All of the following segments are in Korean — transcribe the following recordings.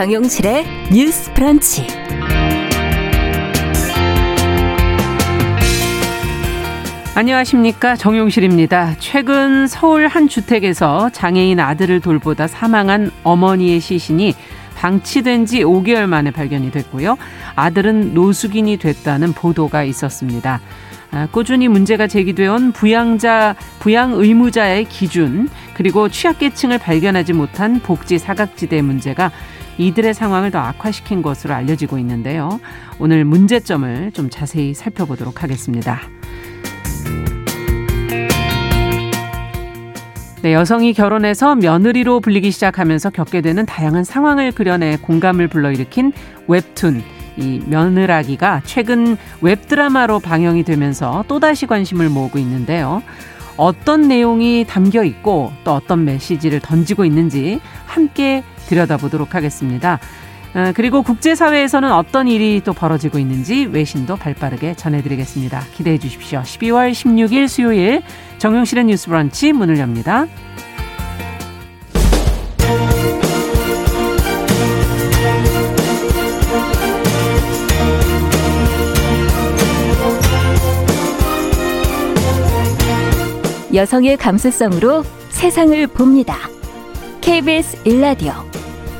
정용실의 뉴스 프런치. 안녕하십니까. 정용실입니다. 최근 서울 한 주택에서 장애인 아들을 돌보다 사망한 어머니의 시신이 방치된 지 5개월 만에 발견이 됐고요. 아들은 노숙인이 됐다는 보도가 있었습니다. 아, 꾸준히 문제가 제기되어 온 부양자, 부양 의무자의 기준, 그리고 취약계층을 발견하지 못한 복지 사각지대 문제가 이들의 상황을 더 악화시킨 것으로 알려지고 있는데요. 오늘 문제점을 좀 자세히 살펴보도록 하겠습니다. 네, 여성이 결혼해서 며느리로 불리기 시작하면서 겪게 되는 다양한 상황을 그려내 공감을 불러일으킨 웹툰. 이 며느라기가 최근 웹드라마로 방영이 되면서 또다시 관심을 모으고 있는데요. 어떤 내용이 담겨 있고 또 어떤 메시지를 던지고 있는지 함께 들여다보도록 하겠습니다. 어, 그리고 국제사회에서는 어떤 일이 또 벌어지고 있는지 외신도 발빠르게 전해드리겠습니다. 기대해 주십시오. 12월 16일 수요일 정용실의 뉴스 브런치 문을 엽니다. 여성의 감수성으로 세상을 봅니다. KBS 일라디오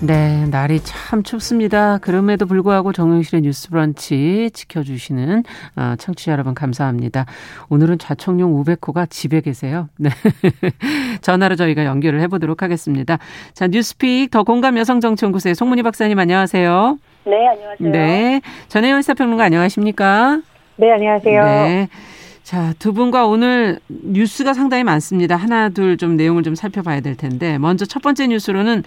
네, 날이 참 춥습니다. 그럼에도 불구하고 정영실의 뉴스 브런치 지켜주시는 어, 청취자 여러분 감사합니다. 오늘은 좌청룡 우백호가 집에 계세요. 네. 전화로 저희가 연결을 해보도록 하겠습니다. 자, 뉴스픽 더 공감 여성정치연구소의 송문희 박사님 안녕하세요. 네, 안녕하세요. 네. 전혜연 시사평론가 안녕하십니까? 네, 안녕하세요. 네. 자, 두 분과 오늘 뉴스가 상당히 많습니다. 하나, 둘 좀 내용을 좀 살펴봐야 될 텐데, 먼저 첫 번째 뉴스로는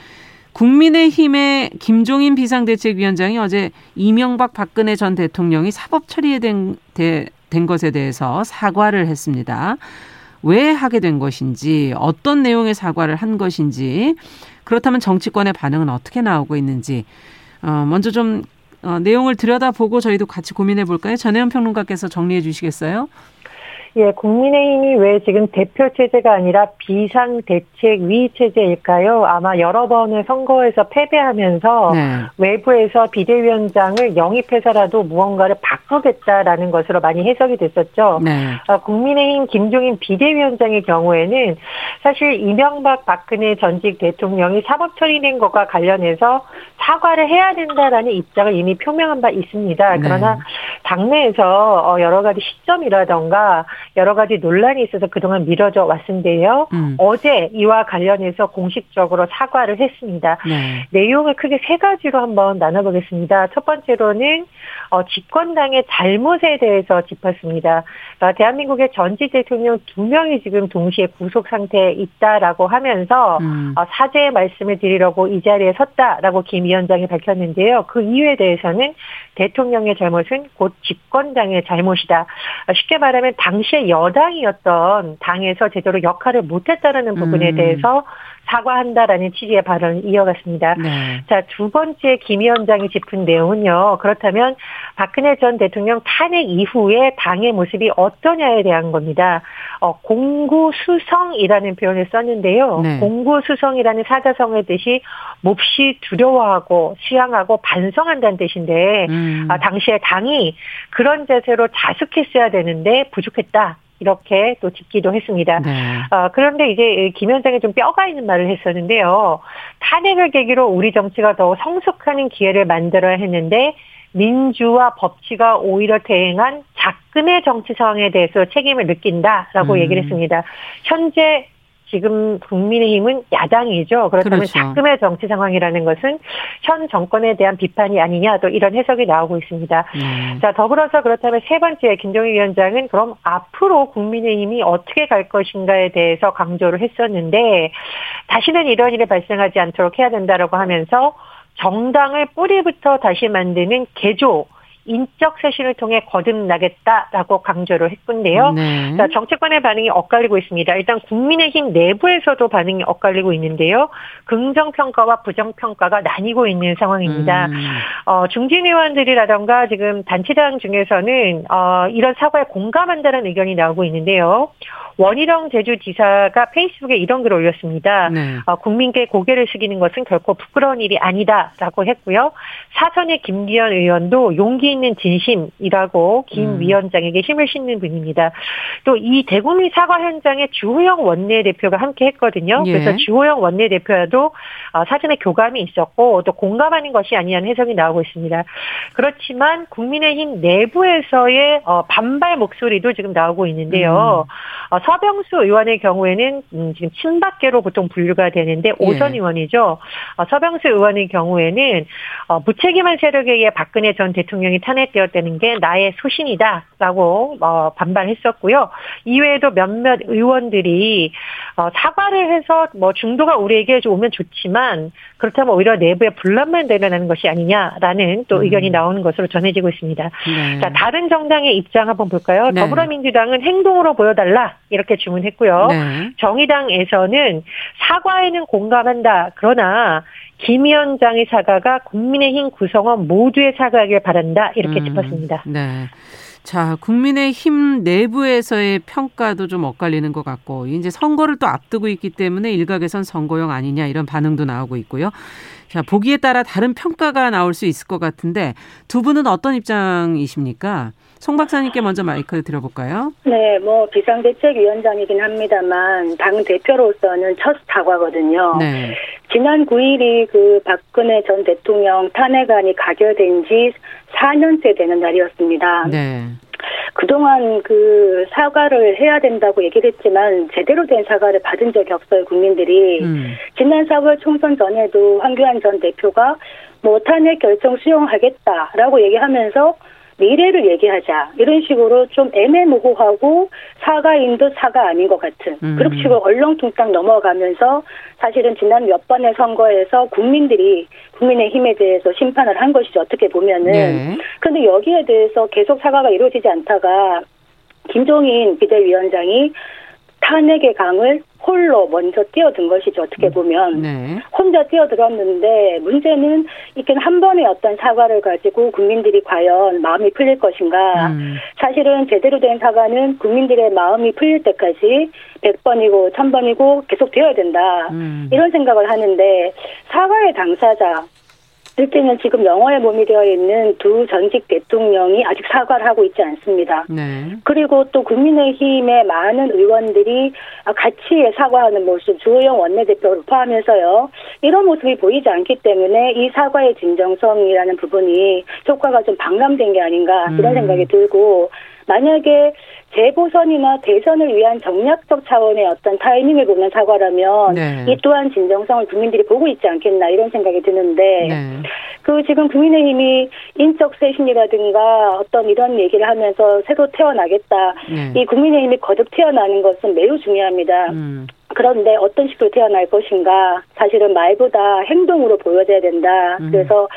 국민의힘의 김종인 비상대책위원장이 어제 이명박 박근혜 전 대통령이 사법 처리에 된, 된 것에 대해서 사과를 했습니다. 왜 하게 된 것인지, 어떤 내용의 사과를 한 것인지, 그렇다면 정치권의 반응은 어떻게 나오고 있는지, 어, 먼저 좀 어, 내용을 들여다보고 저희도 같이 고민해 볼까요? 전혜연 평론가께서 정리해 주시겠어요? 예, 국민의힘이 왜 지금 대표 체제가 아니라 비상 대책 위 체제일까요? 아마 여러 번의 선거에서 패배하면서 네. 외부에서 비대위원장을 영입해서라도 무언가를 바꾸겠다라는 것으로 많이 해석이 됐었죠. 네. 아, 국민의힘 김종인 비대위원장의 경우에는 사실 이명박 박근혜 전직 대통령이 사법 처리된 것과 관련해서 사과를 해야 된다라는 입장을 이미 표명한 바 있습니다. 네. 그러나 네. 당내에서 어, 여러 가지 시점이라던가 여러 가지 논란이 있어서 그동안 미뤄져 왔는데요. 음. 어제 이와 관련해서 공식적으로 사과를 했습니다. 네. 내용을 크게 세 가지로 한번 나눠보겠습니다. 첫 번째로는 어, 집권당의 잘못에 대해서 짚었습니다. 그러니까 대한민국의 전직 대통령 두 명이 지금 동시에 구속 상태에 있다라고 하면서 음. 어, 사죄의 말씀을 드리려고 이 자리에 섰다라고 김 위원장이 밝혔는데요. 그 이유에 대해서는 대통령의 잘못은 곧 집권당의 잘못이다. 쉽게 말하면 당시 에 여당이었던 당에서 제대로 역할을 못했다는 부분에 음. 대해서 사과한다라는 취지의 발언을 이어갔습니다. 네. 자, 두 번째 김 위원장이 짚은 내용은요. 그렇다면 박근혜 전 대통령 탄핵 이후에 당의 모습이 어떠냐에 대한 겁니다. 어, 공구수성이라는 표현을 썼는데요. 네. 공구수성이라는 사자성의 뜻이 몹시 두려워하고 수양하고 반성한다는 뜻인데 음. 아, 당시에 당이 그런 자세로 자숙했어야 되는데 부족했다. 이렇게 또 짚기도 했습니다. 네. 어, 그런데 이제 김 위원장이 좀 뼈가 있는 말을 했었는데요. 탄핵을 계기로 우리 정치가 더 성숙하는 기회를 만들어야 했는데 민주와 법치가 오히려 대행한 작금의 정치 상황에 대해서 책임을 느낀다라고 음. 얘기를 했습니다. 현재 지금 국민의힘은 야당이죠. 그렇다면 그렇죠. 자금의 정치 상황이라는 것은 현 정권에 대한 비판이 아니냐 또 이런 해석이 나오고 있습니다. 음. 자 더불어서 그렇다면 세 번째 김종희 위원장은 그럼 앞으로 국민의힘이 어떻게 갈 것인가에 대해서 강조를 했었는데 다시는 이런 일이 발생하지 않도록 해야 된다라고 하면서 정당을 뿌리부터 다시 만드는 개조 인적 쇄신을 통해 거듭나겠다라고 강조를 했군데요. 네. 자, 정치권의 반응이 엇갈리고 있습니다. 일단 국민의힘 내부에서도 반응이 엇갈리고 있는데요. 긍정 평가와 부정 평가가 나뉘고 있는 상황입니다. 음. 어, 중진 의원들이라던가 지금 단체장 중에서는 어, 이런 사과에 공감한다는 의견이 나오고 있는데요. 원희룡 제주지사가 페이스북에 이런 글을 올렸습니다. 네. 어, 국민께 고개를 숙이는 것은 결코 부끄러운 일이 아니다라고 했고요. 사선의 김기현 의원도 용기 있는 진심이라고 김 음. 위원장에게 힘을 싣는 분입니다. 또 이 대국민 사과 현장에 주호영 원내대표가 함께 했거든요. 예. 그래서 주호영 원내대표도 어, 사전에 교감이 있었고 또 공감하는 것이 아니냐는 해석이 나오고 있습니다. 그렇지만 국민의힘 내부에서의 어, 반발 목소리도 지금 나오고 있는데요. 음. 서병수 의원의 경우에는 음, 지금 친박계로 보통 분류가 되는데 오선 예. 의원이죠. 어, 서병수 의원의 경우에는 어, 무책임한 세력에 의해 박근혜 전 대통령이 탄핵되었다는 게 나의 소신이다라고 어, 반발했었고요. 이외에도 몇몇 의원들이 사과를 해서 뭐 중도가 우리에게 오면 좋지만 그렇다면 오히려 내부에 분란만 되려는 것이 아니냐라는 또 음. 의견이 나오는 것으로 전해지고 있습니다. 네. 자 다른 정당의 입장 한번 볼까요? 네. 더불어민주당은 행동으로 보여달라 이렇게 주문했고요. 네. 정의당에서는 사과에는 공감한다. 그러나 김 위원장의 사과가 국민의힘 구성원 모두의 사과하길 바란다. 이렇게 음, 짚었습니다. 네. 자, 국민의힘 내부에서의 평가도 좀 엇갈리는 것 같고, 이제 선거를 또 앞두고 있기 때문에 일각에선 선거용 아니냐 이런 반응도 나오고 있고요. 자, 보기에 따라 다른 평가가 나올 수 있을 것 같은데 두 분은 어떤 입장이십니까? 송 박사님께 먼저 마이크 드려볼까요? 네, 뭐 비상대책위원장이긴 합니다만 당 대표로서는 첫 사과거든요. 네. 지난 9일이 그 박근혜 전 대통령 탄핵안이 가결된 지 4년째 되는 날이었습니다. 네. 그동안 그 사과를 해야 된다고 얘기를 했지만 제대로 된 사과를 받은 적이 없어요, 국민들이. 음. 지난 4월 총선 전에도 황교안 전 대표가 뭐 탄핵 결정 수용하겠다라고 얘기하면서 미래를 얘기하자 이런 식으로 좀 애매모호하고 사과인도 사과 아닌 것 같은 음. 그런 식으로 얼렁뚱땅 넘어가면서 사실은 지난 몇 번의 선거에서 국민들이 국민의힘에 대해서 심판을 한 것이죠 어떻게 보면은 네. 그런데 여기에 대해서 계속 사과가 이루어지지 않다가 김종인 비대위원장이 탄핵의 강을 홀로 먼저 뛰어든 것이죠. 어떻게 음. 보면 네. 혼자 뛰어들었는데 문제는 이렇게 한 번의 어떤 사과를 가지고 국민들이 과연 마음이 풀릴 것인가. 음. 사실은 제대로 된 사과는 국민들의 마음이 풀릴 때까지 100번이고 1000번이고 계속 되어야 된다. 음. 이런 생각을 하는데 사과의 당사자 일단은 지금 영어에 몸이 되어 있는 두 전직 대통령이 아직 사과를 하고 있지 않습니다. 네. 그리고 또 국민의힘의 많은 의원들이 같이 사과하는 모습, 주호영 원내대표를 포함해서요. 이런 모습이 보이지 않기 때문에 이 사과의 진정성이라는 부분이 효과가 좀 반감된 게 아닌가 이런 음. 생각이 들고 만약에 재보선이나 대선을 위한 정략적 차원의 어떤 타이밍을 보면 사과라면 네. 이 또한 진정성을 국민들이 보고 있지 않겠나 이런 생각이 드는데 네. 그 지금 국민의힘이 인적 쇄신이라든가 어떤 이런 얘기를 하면서 새로 태어나겠다 네. 이 국민의힘이 거듭 태어나는 것은 매우 중요합니다. 음. 그런데 어떤 식으로 태어날 것인가 사실은 말보다 행동으로 보여져야 된다. 음. 그래서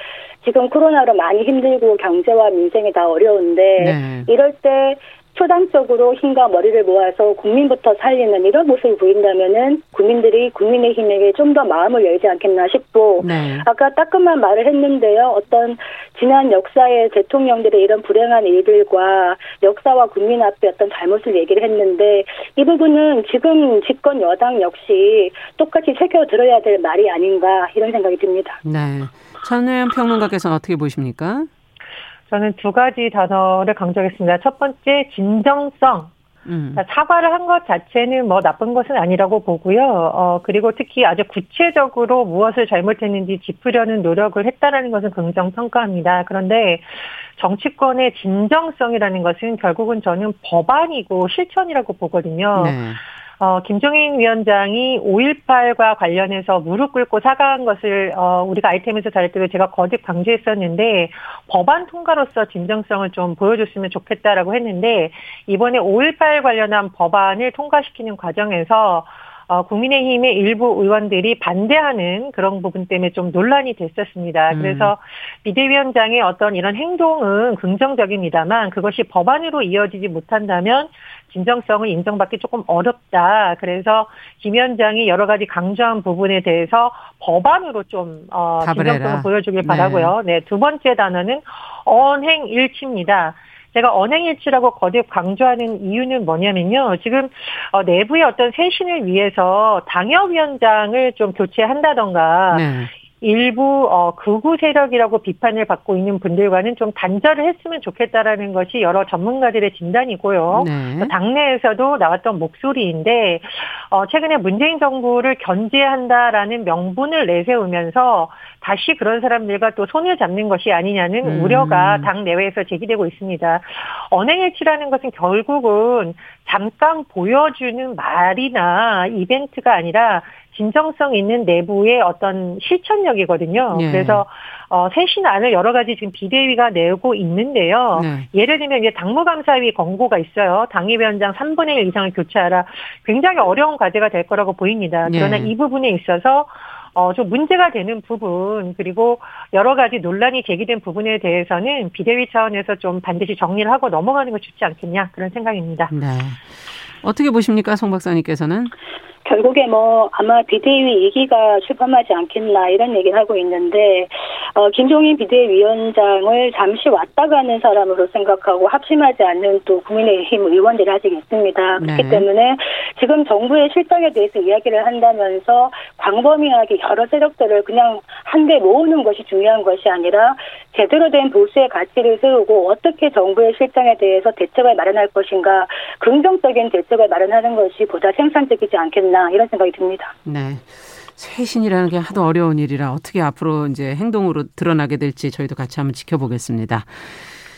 지금 코로나로 많이 힘들고 경제와 민생이 다 어려운데 네. 이럴 때 초당적으로 힘과 머리를 모아서 국민부터 살리는 이런 모습을 보인다면은 국민들이 국민의힘에게 좀 더 마음을 열지 않겠나 싶고 네. 아까 따끔한 말을 했는데요. 어떤 지난 역사의 대통령들의 이런 불행한 일들과 역사와 국민 앞에 어떤 잘못을 얘기를 했는데 이 부분은 지금 집권 여당 역시 똑같이 새겨 들어야 될 말이 아닌가 이런 생각이 듭니다. 네. 천우영 평론가께서는 어떻게 보십니까? 저는 두 가지 단어를 강조하겠습니다. 첫 번째 진정성. 음. 사과를 한 것 자체는 뭐 나쁜 것은 아니라고 보고요. 어, 그리고 특히 아주 구체적으로 무엇을 잘못했는지 짚으려는 노력을 했다라는 것은 긍정 평가합니다. 그런데 정치권의 진정성이라는 것은 결국은 저는 법안이고 실천이라고 보거든요. 네. 어, 김종인 위원장이 5.18과 관련해서 무릎 꿇고 사과한 것을, 어, 우리가 아이템에서 다룰 때도 제가 거듭 강조했었는데, 법안 통과로서 진정성을 좀 보여줬으면 좋겠다라고 했는데, 이번에 5.18 관련한 법안을 통과시키는 과정에서, 어, 국민의힘의 일부 의원들이 반대하는 그런 부분 때문에 좀 논란이 됐었습니다. 음. 그래서 비대위원장의 어떤 이런 행동은 긍정적입니다만 그것이 법안으로 이어지지 못한다면 진정성을 인정받기 조금 어렵다. 그래서 김 위원장이 여러 가지 강조한 부분에 대해서 법안으로 좀 어, 진정성을 보여주길 네. 바라고요. 네, 두 번째 단어는 언행일치입니다. 제가 언행일치라고 거듭 강조하는 이유는 뭐냐면요. 지금 어, 내부의 어떤 쇄신을 위해서 당협위원장을 좀 교체한다던가 네. 일부 어, 극우 세력이라고 비판을 받고 있는 분들과는 좀 단절을 했으면 좋겠다라는 것이 여러 전문가들의 진단이고요. 네. 당내에서도 나왔던 목소리인데 어, 최근에 문재인 정부를 견제한다라는 명분을 내세우면서 다시 그런 사람들과 또 손을 잡는 것이 아니냐는 음. 우려가 당 내외에서 제기되고 있습니다. 언행일치라는 것은 결국은 잠깐 보여주는 말이나 이벤트가 아니라 진정성 있는 내부의 어떤 실천력이거든요. 네. 그래서 어, 쇄신안을 여러 가지 지금 비대위가 내고 있는데요. 네. 예를 들면 이제 당무감사위 권고가 있어요. 당위위원장 3분의 1 이상을 교체하라. 굉장히 어려운 과제가 될 거라고 보입니다. 그러나 네. 이 부분에 있어서 어, 좀 문제가 되는 부분, 그리고 여러 가지 논란이 제기된 부분에 대해서는 비대위 차원에서 좀 반드시 정리를 하고 넘어가는 거 좋지 않겠냐, 그런 생각입니다. 네. 어떻게 보십니까, 송 박사님께서는? 결국에 뭐 아마 비대위 얘기가 출범하지 않겠나 이런 얘기를 하고 있는데 어, 김종인 비대위원장을 잠시 왔다 가는 사람으로 생각하고 합심하지 않는 또 국민의힘 의원들이 아직 있습니다. 그렇기 네. 때문에 지금 정부의 실정에 대해서 이야기를 한다면서 광범위하게 여러 세력들을 그냥 한데 모으는 것이 중요한 것이 아니라 제대로 된 보수의 가치를 세우고 어떻게 정부의 실정에 대해서 대책을 마련할 것인가 긍정적인 대책을 마련하는 것이 보다 생산적이지 않겠나 이런 생각이 듭니다. 네. 쇄신이라는 게 하도 어려운 일이라 어떻게 앞으로 이제 행동으로 드러나게 될지 저희도 같이 한번 지켜보겠습니다.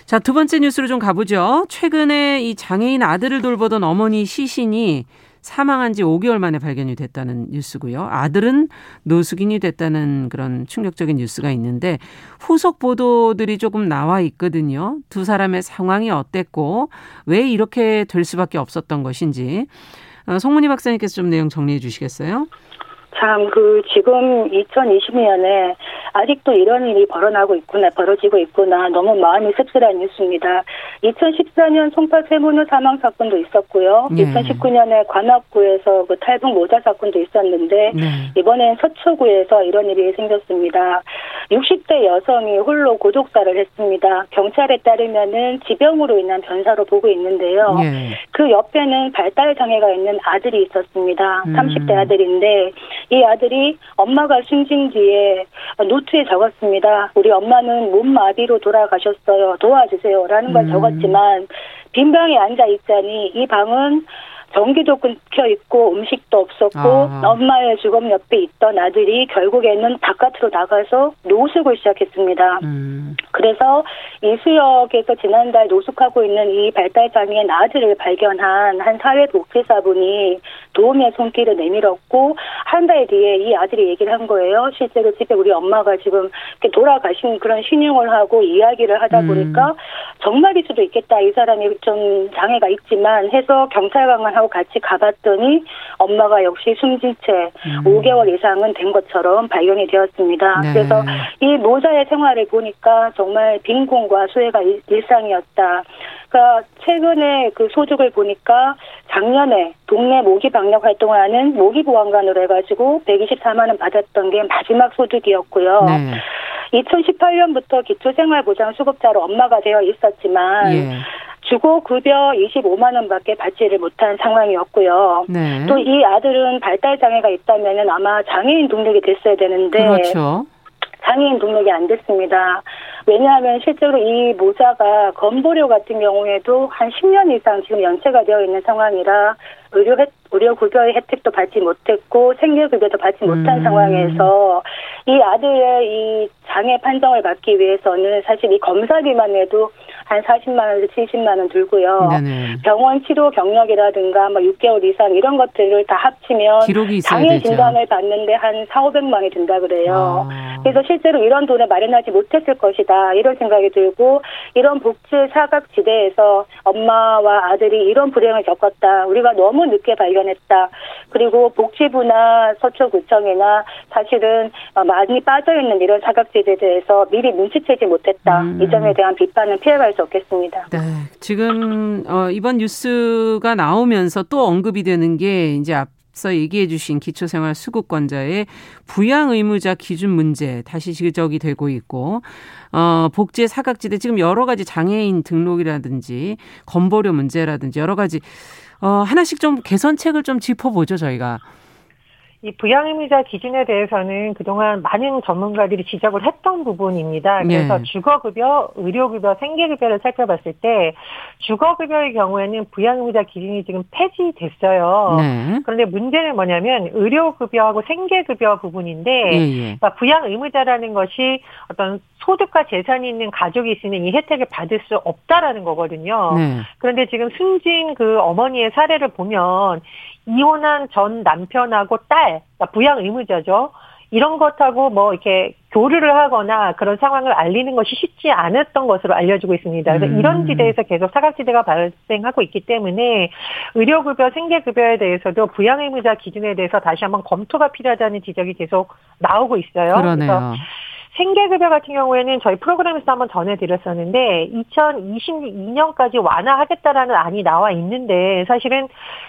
자, 두 번째 뉴스로 좀 가보죠. 최근에 이 장애인 아들을 돌보던 어머니 시신이 사망한 지 5개월 만에 발견이 됐다는 뉴스고요. 아들은 노숙인이 됐다는 그런 충격적인 뉴스가 있는데 후속 보도들이 조금 나와 있거든요. 두 사람의 상황이 어땠고 왜 이렇게 될 수밖에 없었던 것인지 어, 송문희 박사님께서 좀 내용 정리해 주시겠어요? 참, 그, 지금 2020년에 아직도 이런 일이 벌어나고 있구나, 벌어지고 있구나, 너무 마음이 씁쓸한 뉴스입니다. 2014년 송파 세문호 사망 사건도 있었고요. 네. 2019년에 관악구에서 그 탈북 모자 사건도 있었는데, 네. 이번엔 서초구에서 이런 일이 생겼습니다. 60대 여성이 홀로 고독사를 했습니다. 경찰에 따르면은 지병으로 인한 변사로 보고 있는데요. 네. 그 옆에는 발달 장애가 있는 아들이 있었습니다. 음. 30대 아들인데, 이 아들이 엄마가 숨진 뒤에 노트에 적었습니다. 우리 엄마는 몸 마비로 돌아가셨어요. 도와주세요. 라는 걸 음. 적었 지만 빈 방에 앉아 있자니 이 방은 전기도 끊겨 있고 음식도 없었고 아. 엄마의 주검 옆에 있던 아들이 결국에는 바깥으로 나가서 노숙을 시작했습니다. 음. 그래서 이수역에서 지난달 노숙하고 있는 이 발달 장애인 아들을 발견한 한 사회복지사분이 도움의 손길을 내밀었고 한 달 뒤에 이 아들이 얘기를 한 거예요. 실제로 집에 우리 엄마가 지금 돌아가신 그런 신용을 하고 이야기를 하다 음. 보니까 정말일 수도 있겠다. 이 사람이 좀 장애가 있지만 해서 경찰관 하고 같이 가봤더니 엄마가 역시 숨진 채 음. 5개월 이상은 된 것처럼 발견이 되었습니다. 네. 그래서 이 모자의 생활을 보니까 정말 빈곤과 수혜가 일상이었다. 그러니까 최근에 그 소득을 보니까 작년에 동네 모기 방역 활동하는 모기 보안관으로 해가지고 124만 원 받았던 게 마지막 소득이었고요. 네. 2018년부터 기초생활보장 수급자로 엄마가 되어 있었지만 예. 주고 급여 25만 원밖에 받지를 못한 상황이었고요. 네. 또 이 아들은 발달 장애가 있다면은 아마 장애인 등록이 됐어야 되는데 그렇죠. 장애인 등록이 안 됐습니다. 왜냐하면 실제로 이 모자가 건보료 같은 경우에도 한 10년 이상 지금 연체가 되어 있는 상황이라 의료 혜, 의료 급여의 혜택도 받지 못했고 생계 급여도 받지 못한 음. 상황에서 이 아들의 이 장애 판정을 받기 위해서는 사실 이 검사비만 해도 한 40만 원에서 70만 원 들고요. 네네. 병원 치료 경력이라든가 뭐 6개월 이상 이런 것들을 다 합치면 장애 진단을 받는데 한 4, 500만 원이 든다 그래요. 아. 그래서 실제로 이런 돈을 마련하지 못했을 것이다. 이런 생각이 들고 이런 복지 사각지대에서 엄마와 아들이 이런 불행을 겪었다. 우리가 너무 늦게 발견했다. 그리고 복지부나 서초구청이나 사실은 어, 많이 빠져 있는 이런 사각지대에 대해서 미리 눈치채지 못했다. 음. 이 점에 대한 비판은 피해갈 수 없겠습니다. 네. 지금 어, 이번 뉴스가 나오면서 또 언급이 되는 게 이제 앞서 얘기해 주신 기초생활 수급권자의 부양 의무자 기준 문제 다시 지적이 되고 있고 어 복지의 사각지대 지금 여러 가지 장애인 등록이라든지 건보료 문제라든지 여러 가지 어 하나씩 좀 개선책을 좀 짚어보죠 저희가. 이 부양의무자 기준에 대해서는 그동안 많은 전문가들이 지적을 했던 부분입니다. 그래서 네. 주거급여, 의료급여, 생계급여를 살펴봤을 때 주거급여의 경우에는 부양의무자 기준이 지금 폐지됐어요. 네. 그런데 문제는 뭐냐면 의료급여하고 생계급여 부분인데 예, 예. 그러니까 부양의무자라는 것이 어떤 소득과 재산이 있는 가족이 있으면 이 혜택을 받을 수 없다라는 거거든요. 네. 그런데 지금 숨진 그 어머니의 사례를 보면 이혼한 전 남편하고 딸, 그러니까 부양 의무자죠. 이런 것하고 뭐 이렇게 교류를 하거나 그런 상황을 알리는 것이 쉽지 않았던 것으로 알려지고 있습니다. 그래서 음. 이런 지대에서 계속 사각지대가 발생하고 있기 때문에 의료급여, 생계급여에 대해서도 부양의무자 기준에 대해서 다시 한번 검토가 필요하다는 지적이 계속 나오고 있어요. 그러네요. 생계급여 같은 경우에는 저희 프로그램에서 한번 전해드렸었는데 2022년까지 완화하겠다라는 안이 나와 있는데 사실은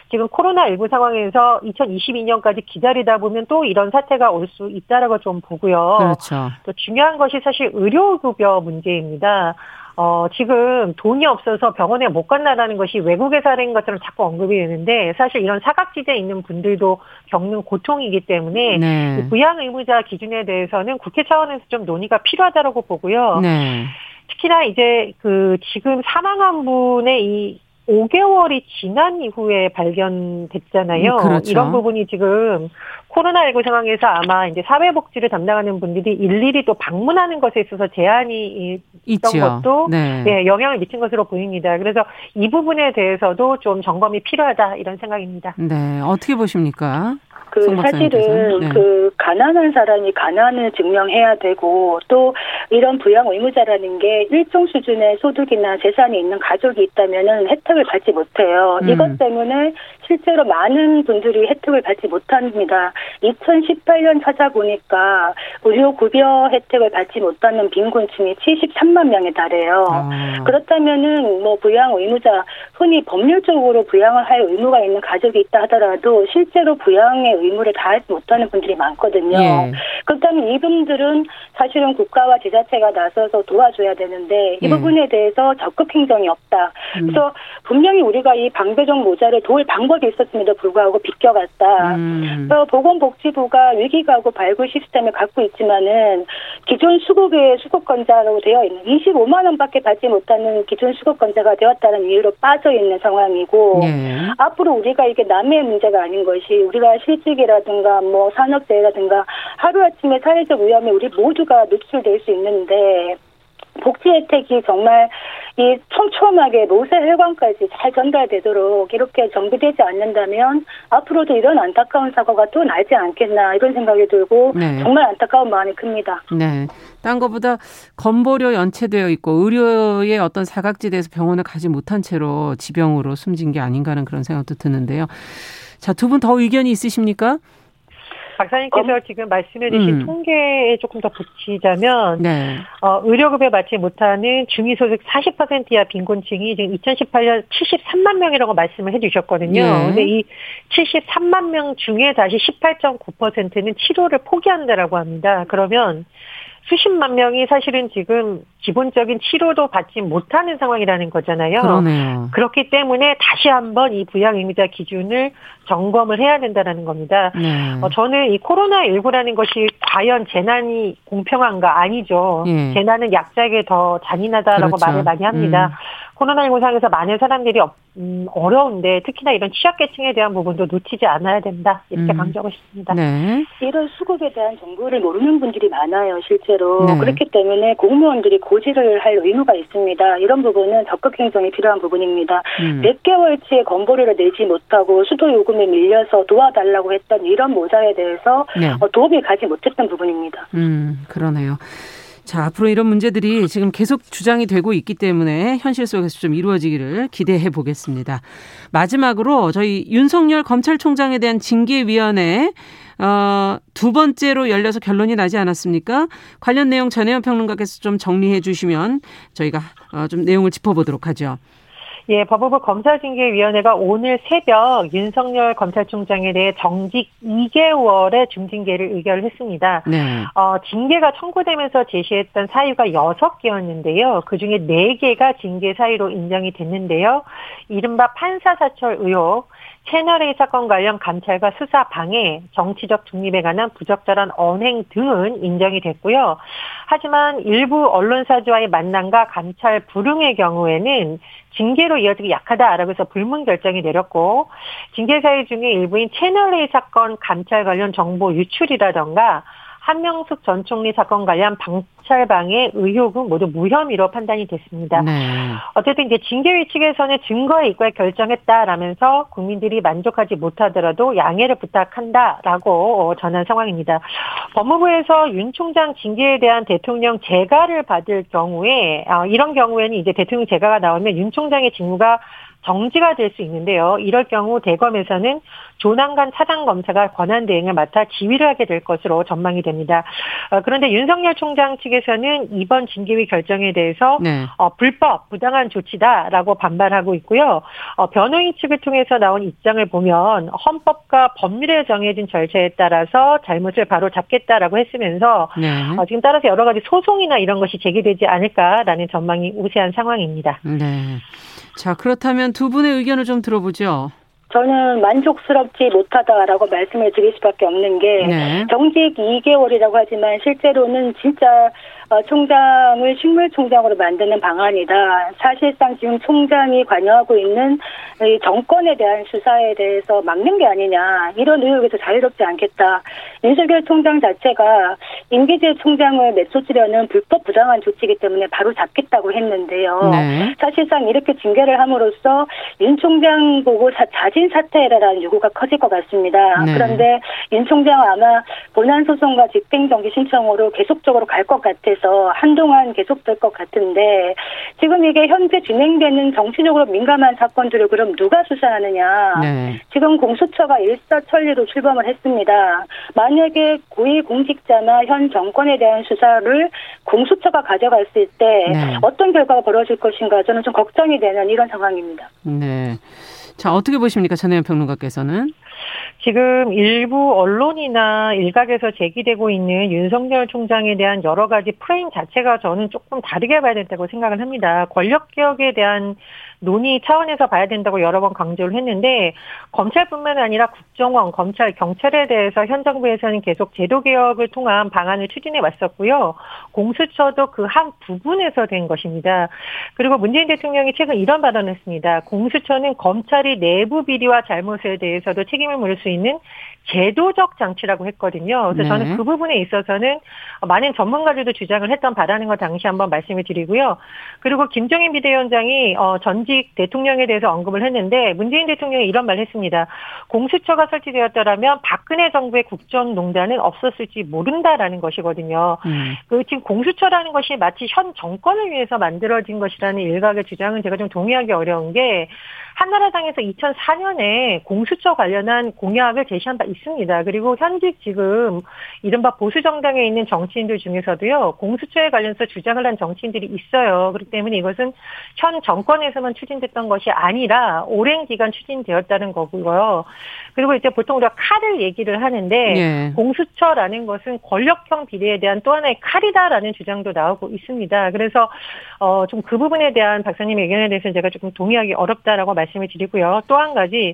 지금 코로나19 상황에서 2022년까지 기다리다 보면 또 이런 사태가 올 수 있다라고 좀 보고요. 그렇죠. 또 중요한 것이 사실 의료급여 문제입니다. 어, 지금 돈이 없어서 병원에 못 간다라는 것이 외국의 사례인 것처럼 자꾸 언급이 되는데 사실 이런 사각지대에 있는 분들도 겪는 고통이기 때문에 네. 부양 의무자 기준에 대해서는 국회 차원에서 좀 논의가 필요하다고 보고요. 네. 특히나 이제 그 지금 사망한 분의 이 5개월이 지난 이후에 발견됐잖아요. 음, 그렇죠. 이런 부분이 지금 코로나19 상황에서 아마 이제 사회복지를 담당하는 분들이 일일이 또 방문하는 것에 있어서 제한이 있던 있지요. 것도 네. 네, 영향을 미친 것으로 보입니다. 그래서 이 부분에 대해서도 좀 점검이 필요하다 이런 생각입니다. 네, 어떻게 보십니까? 그 사실은 네. 그 가난한 사람이 가난을 증명해야 되고 또 이런 부양 의무자라는 게 일정 수준의 소득이나 재산이 있는 가족이 있다면은 혜택을 받지 못해요. 음. 이것 때문에 실제로 많은 분들이 혜택을 받지 못합니다. 2018년 찾아보니까 의료 급여 혜택을 받지 못하는 빈곤층이 73만 명에 달해요. 아. 그렇다면은 뭐 부양 의무자 흔히 법률적으로 부양을 할 의무가 있는 가족이 있다 하더라도 실제로 부양의 의무를 다하지 못하는 분들이 많거든요. 예. 그렇다면 이분들은 사실은 국가와 지자체가 나서서 도와줘야 되는데 이 예. 부분에 대해서 적극 행정이 없다. 음. 그래서 분명히 우리가 이 방배정 모자를 도울 방법 이 있었음에도 불구하고 비껴갔다. 음. 보건복지부가 위기가구 발굴 시스템을 갖고 있지만은 기존 수급의 수급권자로 되어 있는 25만 원밖에 받지 못하는 기존 수급권자가 되었다는 이유로 빠져 있는 상황이고 예. 앞으로 우리가 이게 남의 문제가 아닌 것이 우리가 실직이라든가 뭐 산업재해라든가 하루 아침에 사회적 위험에 우리 모두가 노출될 수 있는데 복지 혜택이 정말 이 촘촘하게 모세 혈관까지 잘 전달되도록 이렇게 정비되지 않는다면 앞으로도 이런 안타까운 사고가 또 나지 않겠나 이런 생각이 들고 네. 정말 안타까운 마음이 큽니다. 네. 딴 것보다 건보료 연체되어 있고 의료의 어떤 사각지대에서 병원을 가지 못한 채로 지병으로 숨진 게 아닌가 하는 그런 생각도 드는데요. 자, 두 분 더 의견이 있으십니까? 박사님께서 어? 지금 말씀해주신 음. 통계에 조금 더 붙이자면 네. 어, 의료급여 받지 못하는 중위소득 40% 이하 빈곤층이 지금 2018년 73만 명이라고 말씀을 해주셨거든요. 네. 근데 이 73만 명 중에 다시 18.9%는 치료를 포기한다라고 합니다. 그러면 수십만 명이 사실은 지금 기본적인 치료도 받지 못하는 상황이라는 거잖아요. 그러네요. 그렇기 때문에 다시 한번 이 부양의무자 기준을 점검을 해야 된다는 겁니다. 네. 어, 저는 이 코로나19라는 것이 과연 재난이 공평한가 아니죠. 네. 재난은 약자에게 더 잔인하다라고 그렇죠. 말을 많이 합니다. 음. 코로나19 상에서 많은 사람들이 음, 어려운데 특히나 이런 취약계층에 대한 부분도 놓치지 않아야 된다 이렇게 음. 강조하고 싶습니다. 네. 이런 수급에 대한 정보를 모르는 분들이 많아요 실제로 네. 그렇기 때문에 공무원들이 고지를 할 의무가 있습니다. 이런 부분은 적극 행정이 필요한 부분입니다. 음. 몇 개월치의 건보료를 내지 못하고 수도 요금에 밀려서 도와달라고 했던 이런 모자에 대해서 네. 어, 도움이 가지 못했던 부분입니다. 음 그러네요. 자, 앞으로 이런 문제들이 지금 계속 주장이 되고 있기 때문에 현실 속에서 좀 이루어지기를 기대해 보겠습니다. 마지막으로 저희 윤석열 검찰총장에 대한 징계위원회 어, 두 번째로 열려서 결론이 나지 않았습니까? 관련 내용 전혜연 평론가께서 좀 정리해 주시면 저희가 어, 좀 내용을 짚어보도록 하죠. 예, 법무부 검사징계위원회가 오늘 새벽 윤석열 검찰총장에 대해 정직 2개월의 중징계를 의결했습니다. 네. 어, 징계가 청구되면서 제시했던 사유가 6개였는데요. 그중에 4개가 징계 사유로 인정이 됐는데요. 이른바 판사사철 의혹, 채널A 사건 관련 감찰과 수사 방해, 정치적 중립에 관한 부적절한 언행 등은 인정이 됐고요. 하지만 일부 언론사주와의 만남과 감찰 불응의 경우에는 징계로 이어지기 약하다라고 해서 불문 결정이 내렸고 징계 사유 중에 일부인 채널A 사건 감찰 관련 정보 유출이라던가 한명숙 전 총리 사건 관련 방찰방해 의혹은 모두 무혐의로 판단이 됐습니다. 네. 어쨌든 이제 징계위 측에서는 증거에 입과에 결정했다라면서 국민들이 만족하지 못하더라도 양해를 부탁한다라고 전한 상황입니다. 법무부에서 윤 총장 징계에 대한 대통령 재가를 받을 경우에 어, 이런 경우에는 이제 대통령 재가가 나오면 윤 총장의 직무가 정지가 될 수 있는데요. 이럴 경우 대검에서는 조남관 차장 검사가 권한 대행을 맡아 지휘를 하게 될 것으로 전망이 됩니다. 어, 그런데 윤석열 총장 측에서는 이번 징계위 결정에 대해서 네. 어, 불법 부당한 조치다라고 반발하고 있고요. 어, 변호인 측을 통해서 나온 입장을 보면 헌법과 법률에 정해진 절차에 따라서 잘못을 바로 잡겠다라고 했으면서 네. 어, 지금 따라서 여러 가지 소송이나 이런 것이 제기되지 않을까라는 전망이 우세한 상황입니다. 네. 자, 그렇다면 두 분의 의견을 좀 들어보죠. 저는 만족스럽지 못하다라고 말씀을 드릴 수밖에 없는 게 네. 정직 2개월이라고 하지만 실제로는 진짜 어, 총장을 식물총장으로 만드는 방안이다. 사실상 지금 총장이 관여하고 있는 정권에 대한 수사에 대해서 막는 게 아니냐. 이런 의혹에서 자유롭지 않겠다. 윤석열 총장 자체가 임기재 총장을 내쫓으려는 불법 부당한 조치이기 때문에 바로 잡겠다고 했는데요. 네. 사실상 이렇게 징계를 함으로써 윤 총장 보고 자진 사퇴해라라는 요구가 커질 것 같습니다. 네. 그런데 윤 총장은 아마 본안 소송과 집행정지 신청으로 계속적으로 갈 것 같아서 대해서 한동안 계속될 것 같은데 지금 이게 현재 진행되는 정치적으로 민감한 사건들을 그럼 누가 수사하느냐? 네. 지금 공수처가 일사천리로 출범을 했습니다. 만약에 고위 공직자나 현 정권에 대한 수사를 공수처가 가져갔을 때 네. 어떤 결과가 벌어질 것인가 저는 좀 걱정이 되는 이런 상황입니다. 네. 자 어떻게 보십니까 전혜연 평론가께서는? 지금 일부 언론이나 일각에서 제기되고 있는 윤석열 총장에 대한 여러 가지 프레임 자체가 저는 조금 다르게 봐야 된다고 생각을 합니다. 권력 개혁에 대한 논의 차원에서 봐야 된다고 여러 번 강조를 했는데 검찰뿐만 아니라 국정원, 검찰, 경찰에 대해서 현 정부에서는 계속 제도 개혁을 통한 방안을 추진해 왔었고요. 공수처도 그 한 부분에서 된 것입니다. 그리고 문재인 대통령이 최근 이런 발언을 했습니다. 공수처는 검찰이 내부 비리와 잘못에 대해서도 책임을 물을 수 있는 제도적 장치라고 했거든요. 그래서 네. 저는 그 부분에 있어서는 많은 전문가들도 주장을 했던 바라는 걸 당시 한번 말씀을 드리고요. 그리고 김정인 비대위원장이 어, 전직 대통령에 대해서 언급을 했는데 문재인 대통령이 이런 말을 했습니다. 공수처가 설치되었더라면 박근혜 정부의 국정농단은 없었을지 모른다라는 것이거든요. 음. 그 지금 공수처라는 것이 마치 현 정권을 위해서 만들어진 것이라는 일각의 주장은 제가 좀 동의하기 어려운 게 한나라당에서 2004년에 공수처 관련한 공약을 제시한 바 있습니다. 그리고 현직 지금 이른바 보수 정당에 있는 정치인들 중에서도요 공수처에 관련해서 주장을 한 정치인들이 있어요. 그렇기 때문에 이것은 현 정권에서만 추진됐던 것이 아니라 오랜 기간 추진되었다는 거고요. 그리고 이제 보통 우리가 칼을 얘기를 하는데 예. 공수처라는 것은 권력형 비리에 대한 또 하나의 칼이다라는 주장도 나오고 있습니다. 그래서 어, 좀 그 부분에 대한 박사님의 의견에 대해서는 제가 조금 동의하기 어렵다라고 말씀. 말씀을 드리고요. 또 한 가지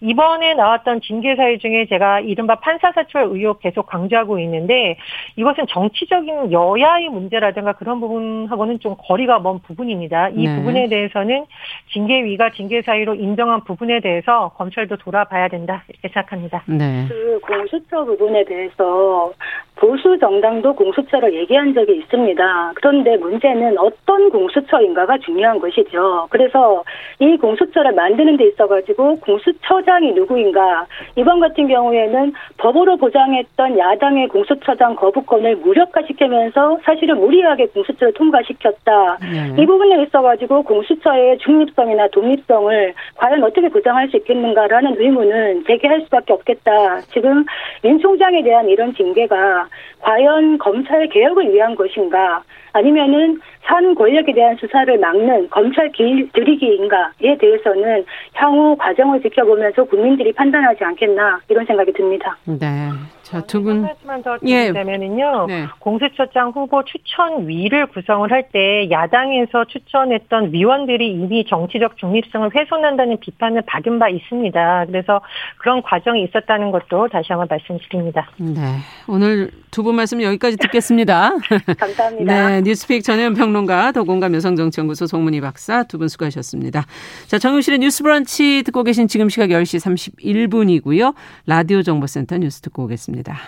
이번에 나왔던 징계 사유 중에 제가 이른바 판사사출 의혹 계속 강조하고 있는데 이것은 정치적인 여야의 문제라든가 그런 부분하고는 좀 거리가 먼 부분입니다. 이 네. 부분에 대해서는 징계위가 징계 사유로 인정한 부분에 대해서 검찰도 돌아봐야 된다 이렇게 생각합니다. 네. 그 공수처 부분에 대해서 보수 정당도 공수처를 얘기한 적이 있습니다. 그런데 문제는 어떤 공수처인가가 중요한 것이죠. 그래서 이 공수처를 만드는 데 있어가지고 공수처장이 누구인가 이번 같은 경우에는 법으로 보장했던 야당의 공수처장 거부권을 무력화시키면서 사실은 무리하게 공수처를 통과시켰다. 네. 이 부분에 있어가지고 공수처의 중립성이나 독립성을 과연 어떻게 보장할 수 있겠는가라는 의문은 제기할 수밖에 없겠다. 지금 윤 총장에 대한 이런 징계가 과연 검찰 개혁을 위한 것인가 아니면은 산 권력에 대한 수사를 막는 검찰 길 들이기인가에 대해서는 향후 과정을 지켜보면서 국민들이 판단하지 않겠나 이런 생각이 듭니다. 네. 자, 두 분. 말씀만 더 드리자면은요. 예. 네. 공수처장 후보 추천위를 구성을 할 때 야당에서 추천했던 위원들이 이미 정치적 중립성을 훼손한다는 비판을 받은 바 있습니다. 그래서 그런 과정이 있었다는 것도 다시 한번 말씀드립니다. 네. 오늘 두 분 말씀 여기까지 듣겠습니다. 감사합니다. 네. 뉴스픽 전현 평론가 더공감 여성정치연구소 송문희 박사 두 분 수고하셨습니다. 자, 정용실의 뉴스 브런치 듣고 계신 지금 시각 10시 31분이고요. 라디오 정보센터 뉴스 듣고 오겠습니다.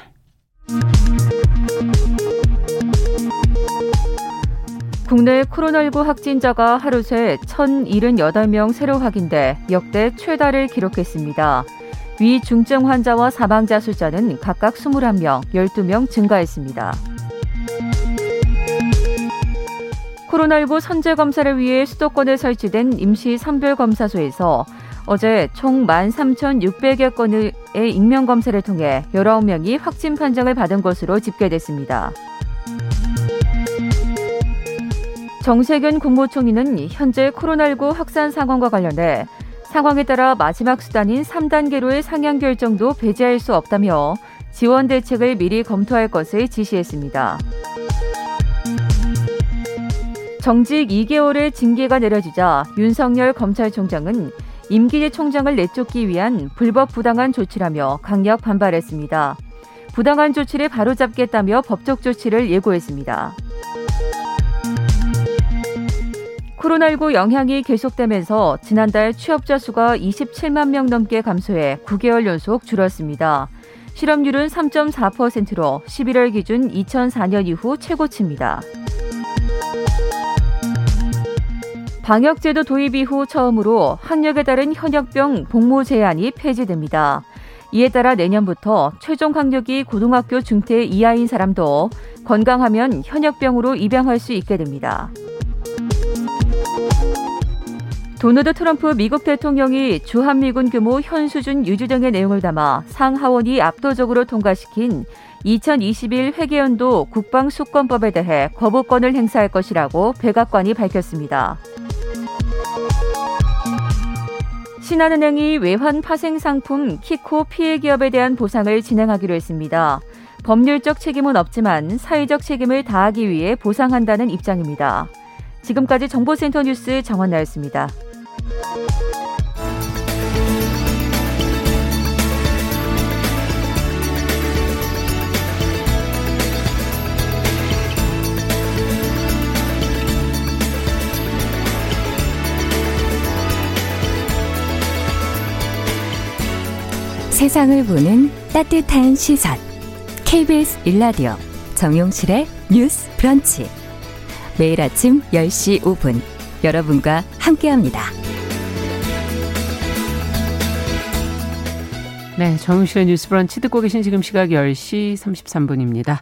국내 코로나19 확진자가 하루 새 1,078명 새로 확인돼 역대 최다를 기록했습니다. 위중증 환자와 사망자 숫자는 각각 21명, 12명 증가했습니다. 코로나19 선제 검사를 위해 수도권에 설치된 임시 선별 검사소에서 어제 총 13,600여 건의 익명 검사를 통해 19명이 확진 판정을 받은 것으로 집계됐습니다. 정세균 국무총리는 현재 코로나19 확산 상황과 관련해 상황에 따라 마지막 수단인 3단계로의 상향 결정도 배제할 수 없다며 지원 대책을 미리 검토할 것을 지시했습니다. 정직 2개월의 징계가 내려지자 윤석열 검찰총장은 임기재 총장을 내쫓기 위한 불법 부당한 조치라며 강력 반발했습니다. 부당한 조치를 바로잡겠다며 법적 조치를 예고했습니다. 코로나19 영향이 계속되면서 지난달 취업자 수가 27만 명 넘게 감소해 9개월 연속 줄었습니다. 실업률은 3.4%로 11월 기준 2004년 이후 최고치입니다. 방역제도 도입 이후 처음으로 학력에 따른 현역병 복무 제한이 폐지됩니다. 이에 따라 내년부터 최종 학력이 고등학교 중퇴 이하인 사람도 건강하면 현역병으로 입양할 수 있게 됩니다. 도널드 트럼프 미국 대통령이 주한미군 규모 현 수준 유지 등의 내용을 담아 상하원이 압도적으로 통과시킨 2021 회계연도 국방수권법에 대해 거부권을 행사할 것이라고 백악관이 밝혔습니다. 신한은행이 외환 파생 상품 키코 피해 기업에 대한 보상을 진행하기로 했습니다. 법률적 책임은 없지만 사회적 책임을 다하기 위해 보상한다는 입장입니다. 지금까지 정보센터 뉴스 정원나였습니다. 세상을 보는 따뜻한 시선. KBS 일라디오 정용실의 뉴스 브런치. 매일 아침 10시 5분 여러분과 함께합니다. 네, 정용실의 뉴스 브런치 듣고 계신 지금 시각 10시 33분입니다.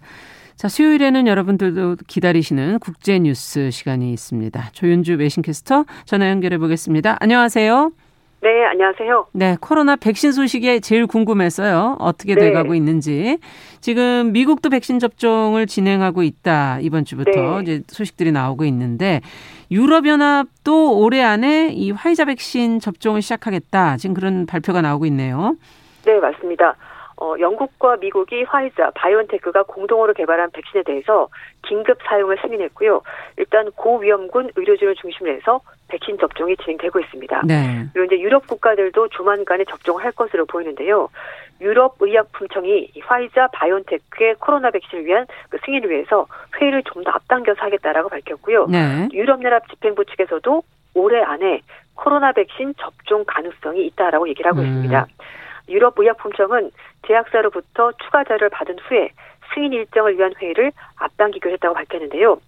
자, 수요일에는 여러분들도 기다리시는 국제 뉴스 시간이 있습니다. 조윤주 외신캐스터 전화 연결해 보겠습니다. 안녕하세요. 네, 안녕하세요. 네, 코로나 백신 소식에 제일 궁금했어요. 어떻게 네. 돼가고 있는지. 지금 미국도 백신 접종을 진행하고 있다. 이번 주부터 네. 이제 소식들이 나오고 있는데 유럽연합도 올해 안에 이 화이자 백신 접종을 시작하겠다. 지금 그런 발표가 나오고 있네요. 네, 맞습니다. 어, 영국과 미국이 화이자, 바이온테크가 공동으로 개발한 백신에 대해서 긴급 사용을 승인했고요. 일단 고위험군 의료진을 중심으로 해서 백신 접종이 진행되고 있습니다. 네. 그리고 이제 유럽 국가들도 조만간에 접종을 할 것으로 보이는데요. 유럽 의약품청이 화이자 바이온테크의 코로나 백신을 위한 그 승인을 위해서 회의를 좀 더 앞당겨서 하겠다라고 밝혔고요. 네. 유럽연합 집행부 측에서도 올해 안에 코로나 백신 접종 가능성이 있다라고 얘기를 하고 음. 있습니다. 유럽 의약품청은 제약사로부터 추가 자료를 받은 후에 승인 일정을 위한 회의를 앞당기기로 했다고 밝혔는데요.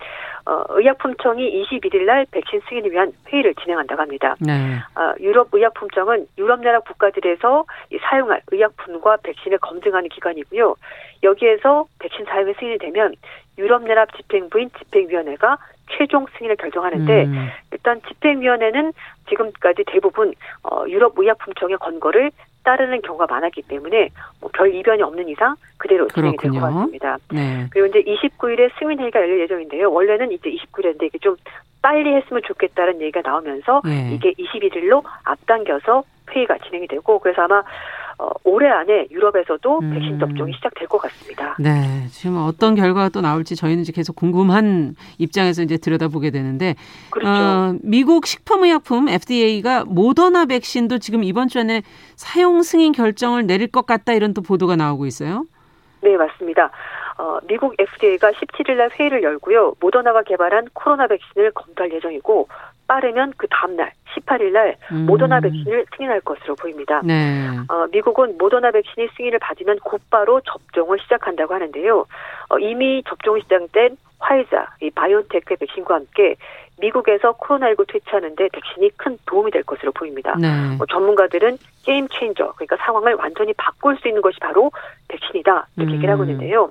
어, 의약품청이 21일 날 백신 승인을 위한 회의를 진행한다고 합니다. 네. 어, 유럽 의약품청은 유럽 나라 국가들에서 사용할 의약품과 백신을 검증하는 기관이고요. 여기에서 백신 사용이 승인이 되면 유럽연합 집행부인 집행위원회가 최종 승인을 결정하는데 음. 일단 집행위원회는 지금까지 대부분 어, 유럽 의약품청의 권고를 따르는 경우가 많았기 때문에 뭐 별 이변이 없는 이상 그대로 진행이 될 것 같습니다. 네. 그리고 이제 29일에 승인회의가 열릴 예정인데요. 원래는 이제 29일인데 이게 좀 빨리 했으면 좋겠다는 얘기가 나오면서 네. 이게 21일로 앞당겨서 회의가 진행이 되고 그래서 아마 어, 올해 안에 유럽에서도 음. 백신 접종이 시작될 것 같습니다. 네, 지금 어떤 결과가 또 나올지 저희는 이제 계속 궁금한 입장에서 이제 들여다보게 되는데, 그렇죠. 어, 미국 식품의약품 FDA가 모더나 백신도 지금 이번 주 안에 사용 승인 결정을 내릴 것 같다 이런 또 보도가 나오고 있어요. 네, 맞습니다. 어, 미국 FDA가 17일 날 회의를 열고요. 모더나가 개발한 코로나 백신을 검토할 예정이고 빠르면 그 다음날 18일 날 음. 모더나 백신을 승인할 것으로 보입니다. 네. 어, 미국은 모더나 백신이 승인을 받으면 곧바로 접종을 시작한다고 하는데요. 어, 이미 접종이 시작된 화이자, 이 바이오테크 백신과 함께 미국에서 코로나19 퇴치하는데 백신이 큰 도움이 될 것으로 보입니다. 네. 어, 전문가들은 game changer, 그러니까 상황을 완전히 바꿀 수 있는 것이 바로 백신이다 이렇게 음. 얘기를 하고 있는데요.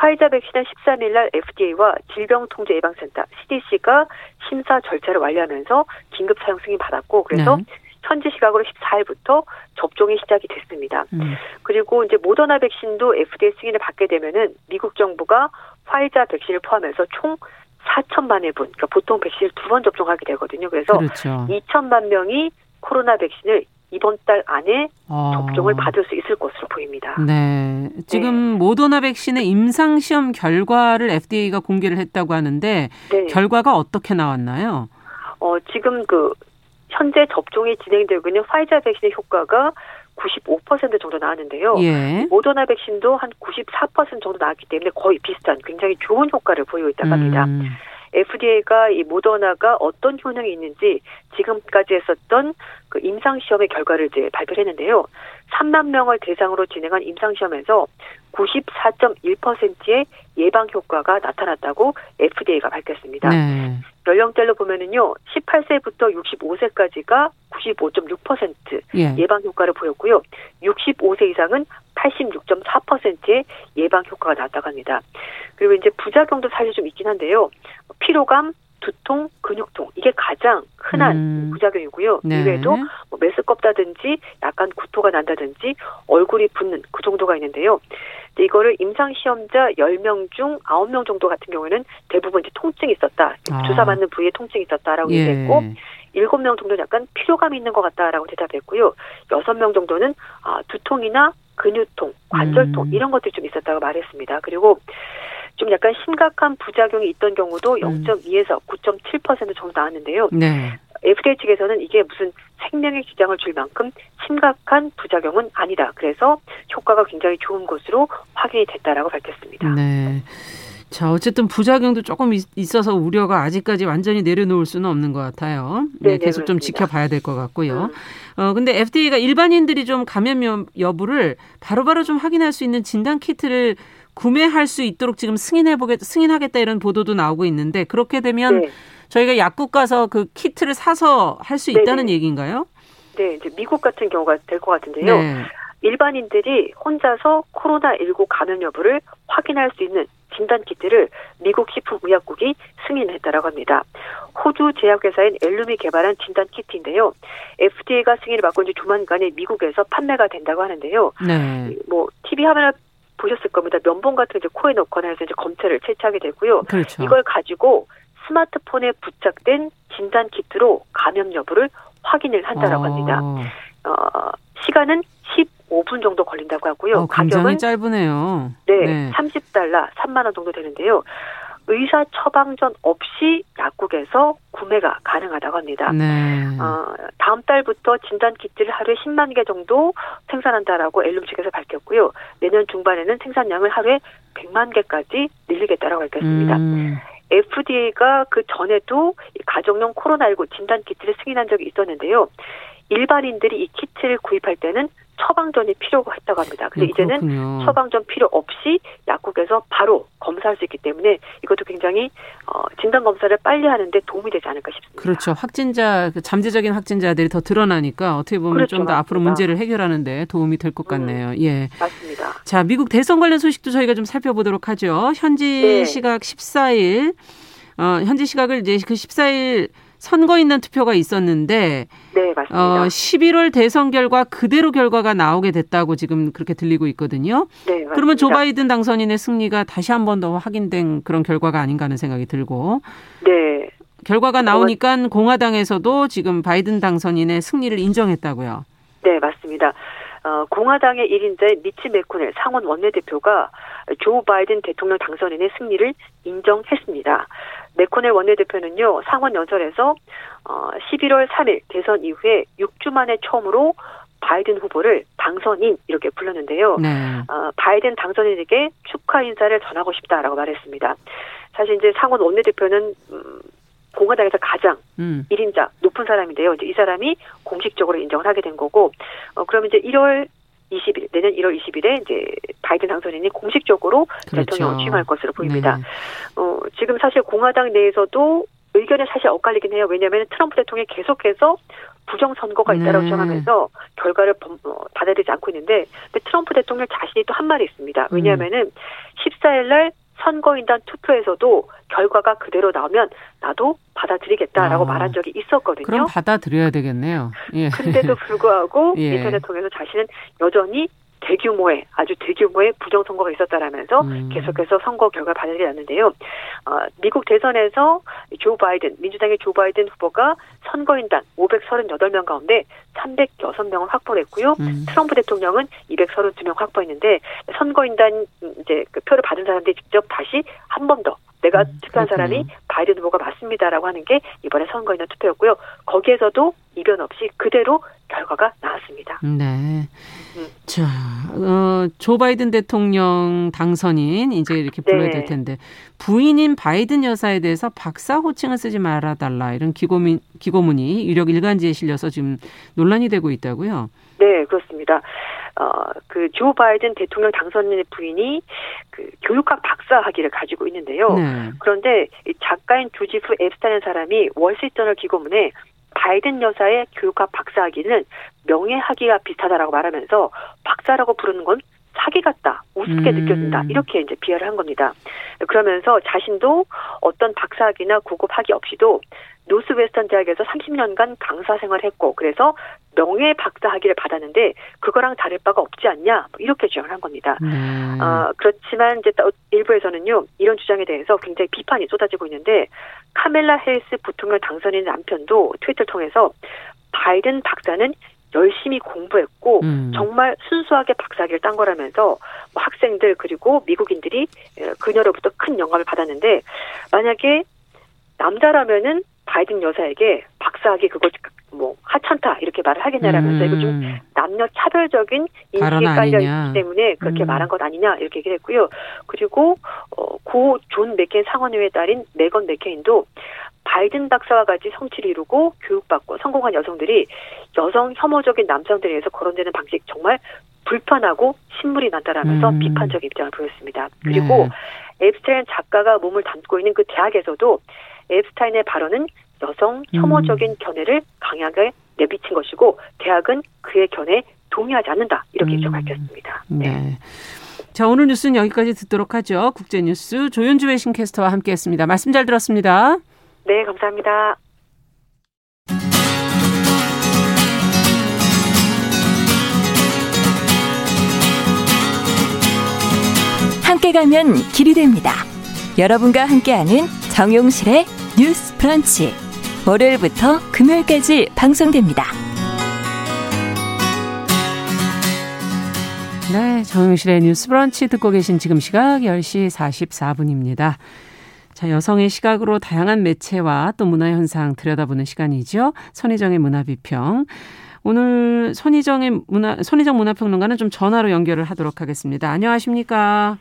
화이자 백신은 13일 날 FDA와 질병통제예방센터 CDC가 심사 절차를 완료하면서 긴급 사용 승인 받았고 그래서 네. 현지 시각으로 14일부터 접종이 시작이 됐습니다. 음. 그리고 이제 모더나 백신도 FDA 승인을 받게 되면은 미국 정부가 화이자 백신을 포함해서 총 4천만 회 분, 그러니까 보통 백신을 두 번 접종하게 되거든요. 그래서 그렇죠. 2천만 명이 코로나 백신을 이번 달 안에 어. 접종을 받을 수 있을 것으로 보입니다. 네. 지금 네. 모더나 백신의 임상 시험 결과를 FDA가 공개를 했다고 하는데 네. 결과가 어떻게 나왔나요? 어, 지금 그 현재 접종이 진행되고 있는 화이자 백신의 효과가 95% 정도 나왔는데요. 예. 모더나 백신도 한 94% 정도 나왔기 때문에 거의 비슷한 굉장히 좋은 효과를 보이고 있다고 합니다. 음. FDA가 이 모더나가 어떤 효능이 있는지 지금까지 했었던 그 임상 시험의 결과를 이제 발표를 했는데요. 3만 명을 대상으로 진행한 임상 시험에서 94.1%의 예방 효과가 나타났다고 FDA가 밝혔습니다. 네. 연령대로 보면은요, 18세부터 65세까지가 95.6% 예. 예방 효과를 보였고요. 65세 이상은 86.4%의 예방 효과가 나왔다고 합니다. 그리고 이제 부작용도 사실 좀 있긴 한데요. 피로감, 두통, 근육통 이게 가장 흔한 음. 부작용이고요. 네. 이외에도 뭐 메스껍다든지 약간 구토가 난다든지 얼굴이 붓는 그 정도가 있는데요. 이거를 임상 시험자 10명 중 9명 정도 같은 경우에는 대부분 이제 통증이 있었다. 아. 주사 맞는 부위에 통증이 있었다라고 예. 얘기했고 7명 정도는 약간 피로감이 있는 것 같다라고 대답했고요. 6명 정도는 아, 두통이나 근육통, 관절통 음. 이런 것들이 좀 있었다고 말했습니다. 그리고 좀 약간 심각한 부작용이 있던 경우도 0.2에서 음. 9.7% 정도 나왔는데요. 네. FDA 측에서는 이게 무슨 생명의 지장을 줄 만큼 심각한 부작용은 아니다. 그래서 효과가 굉장히 좋은 것으로 확인이 됐다라고 밝혔습니다. 네. 자, 어쨌든 부작용도 조금 있어서 우려가 아직까지 완전히 내려놓을 수는 없는 것 같아요. 네, 네 계속 좀 지켜봐야 될 것 같고요. 음. 어, 근데 FDA가 일반인들이 좀 감염 여부를 바로바로 좀 확인할 수 있는 진단 키트를 구매할 수 있도록 지금 승인해 보겠 승인하겠다 이런 보도도 나오고 있는데 그렇게 되면 네. 저희가 약국 가서 그 키트를 사서 할 수 있다는 네네. 얘기인가요? 네, 이제 미국 같은 경우가 될 것 같은데요. 네. 일반인들이 혼자서 코로나19 감염 여부를 확인할 수 있는 진단 키트를 미국 식품의약국이 승인했다라고 합니다. 호주 제약회사인 엘룸이 개발한 진단 키트인데요. FDA가 승인을 받고 이제 조만간에 미국에서 판매가 된다고 하는데요. 네. 뭐 TV 화면을 보셨을 겁니다. 면봉 같은 이제 코에 넣거나 해서 이제 검체를 채취하게 되고요. 그렇죠. 이걸 가지고 스마트폰에 부착된 진단 키트로 감염 여부를 확인을 한다라고 어. 합니다. 어, 시간은 15분 정도 걸린다고 하고요. 어, 가격은 짧으네요. 네, 네. 30달러, 3만 원 정도 되는데요. 의사 처방 전 없이 약국에서 구매가 가능하다고 합니다. 네. 어, 다음 달부터 진단 키트를 하루에 10만 개 정도 생산한다라고 엘룸 측에서 밝혔고요. 내년 중반에는 생산량을 하루에 100만 개까지 늘리겠다라고 밝혔습니다. 음. FDA가 그 전에도 가정용 코로나19 진단 키트를 승인한 적이 있었는데요. 일반인들이 이 키트를 구입할 때는 처방전이 필요가 했다고 합니다. 근데 네, 이제는. 처방전 필요 없이 약국에서 바로 검사할 수 있기 때문에 이것도 굉장히 어, 진단 검사를 빨리 하는데 도움이 되지 않을까 싶습니다. 그렇죠. 확진자 그 잠재적인 확진자들이 더 드러나니까 어떻게 보면 그렇죠, 좀더 앞으로 문제를 해결하는데 도움이 될것 음, 같네요. 음, 예, 맞습니다. 자, 미국 대선 관련 소식도 저희가 좀 살펴보도록 하죠. 현지 네. 시각 14일 어, 현지 시각을 이제 그 14일 선거 있는 투표가 있었는데 네, 맞습니다. 어, 11월 대선 결과 그대로 결과가 나오게 됐다고 지금 그렇게 들리고 있거든요. 네, 맞습니다. 그러면 조 바이든 당선인의 승리가 다시 한 번 더 확인된 그런 결과가 아닌가 하는 생각이 들고. 네. 결과가 나오니까 공화당에서도 지금 바이든 당선인의 승리를 인정했다고요. 네, 맞습니다. 어, 공화당의 1인자 미치 메코넬 상원 원내대표가 조 바이든 대통령 당선인의 승리를 인정했습니다. 메코넬 원내대표는요 상원 연설에서 어, 11월 3일 대선 이후에 6주 만에 처음으로 바이든 후보를 당선인 이렇게 불렀는데요. 네. 어, 바이든 당선인에게 축하 인사를 전하고 싶다라고 말했습니다. 사실 이제 상원 원내대표는 음, 공화당에서 가장 음. 1인자 높은 사람인데요. 이제 이 사람이 공식적으로 인정을 하게 된 거고, 어, 그러면 이제 1월 20일, 내년 1월 20일에 이제 바이든 당선인이 공식적으로 그렇죠. 대통령을 취임할 것으로 보입니다. 네. 어, 지금 사실 공화당 내에서도 의견이 사실 엇갈리긴 해요. 왜냐하면 트럼프 대통령이 계속해서 부정 선거가 있다라고 네. 주장하면서 결과를 어, 받아들이지 않고 있는데, 근데 트럼프 대통령 자신이 또 한 말이 있습니다. 왜냐하면은 음. 14일 날 선거인단 투표에서도 결과가 그대로 나오면 나도 받아들이겠다라고 아, 말한 적이 있었거든요. 그럼 받아들여야 되겠네요. 예. 근데도 불구하고 예. 인터넷 통해서 자신은 여전히 대규모의 아주 대규모의 부정 선거가 있었다라면서 음. 계속해서 선거 결과를 받아들이 않는데요. 어, 미국 대선에서 조 바이든 민주당의 조 바이든 후보가 선거인단 538명 가운데 306명을 확보했고요. 음. 트럼프 대통령은 232명 확보했는데 선거인단 이제 그 표를 받은 사람들이 직접 다시 한 번 더 내가 음, 투표한 사람이 바이든 후보가 맞습니다라고 하는 게 이번에 선거인단 투표였고요. 거기에서도 이변 없이 그대로 결과가 나왔습니다. 네. 음. 자, 어, 조 바이든 대통령 당선인 이제 이렇게 불러야 네. 될 텐데 부인인 바이든 여사에 대해서 박사 호칭을 쓰지 말아달라 이런 기고문, 기고문이 유력 일간지에 실려서 지금 논란이 되고 있다고요. 네, 그렇습니다. 어, 그조 바이든 대통령 당선인의 부인이 그 교육학 박사 학위를 가지고 있는데요. 네. 그런데 이 작가인 조지프 앱스타인 사람이 월스트리트저널 기고문에 바이든 여사의 교육학 박사 학위는 명예 학위가 비슷하다라고 말하면서 박사라고 부르는 건 사기 같다, 우습게 음. 느껴진다 이렇게 이제 비하를 한 겁니다. 그러면서 자신도 어떤 박사학위나 고급 학위 없이도 노스웨스턴 대학에서 30년간 강사 생활했고 그래서 명예 박사 학위를 받았는데 그거랑 다를 바가 없지 않냐 뭐 이렇게 주장을 한 겁니다. 음. 어, 그렇지만 이제 일부에서는요 이런 주장에 대해서 굉장히 비판이 쏟아지고 있는데 카멜라 헬스 부통령 당선인 남편도 트위터를 통해서 바이든 박사는 열심히 공부했고 음. 정말 순수하게 박사학위를 딴 거라면서 뭐 학생들 그리고 미국인들이 그녀로부터 큰 영감을 받았는데 만약에 남자라면은 바이든 여사에게 박사학위 그거 뭐 하찮다 이렇게 말을 하겠냐라면서 음. 이거 좀 음. 남녀 차별적인 인식에 깔려 있기 때문에 그렇게 음. 말한 것 아니냐 이렇게 얘기를 했고요. 그리고 어, 고존 맥케인 상원의회 딸인 메건 맥케인도 바이든 박사와 같이 성취를 이루고 교육받고 성공한 여성들이 여성 혐오적인 남성들에 의해서 거론되는 방식 정말 불편하고 신물이 난다라면서 음. 비판적 입장을 보였습니다. 그리고 네. 앱스타인 작가가 몸을 담고 있는 그 대학에서도 앱스타인의 발언은 여성 혐오적인 음. 견해를 강하게 내비친 것이고 대학은 그의 견해에 동의하지 않는다 이렇게 음. 밝혔습니다. 네. 네. 자 오늘 뉴스는 여기까지 듣도록 하죠. 국제뉴스 조윤주 외신캐스터와 함께했습니다. 말씀 잘 들었습니다. 네 감사합니다. 함께 가면 길이 됩니다. 여러분과 함께하는 정용실의 뉴스 프런치. 월요일부터 금요일까지 방송됩니다. 네, 정용실의 뉴스 브런치 듣고 계신 지금 시각 10시 44분입니다. 자, 여성의 시각으로 다양한 매체와 또 문화 현상 들여다보는 시간이죠. 선희정의 문화 비평. 오늘 손희정의 문화 손희정 문화평론가는 좀 전화로 연결을 하도록 하겠습니다. 안녕하십니까?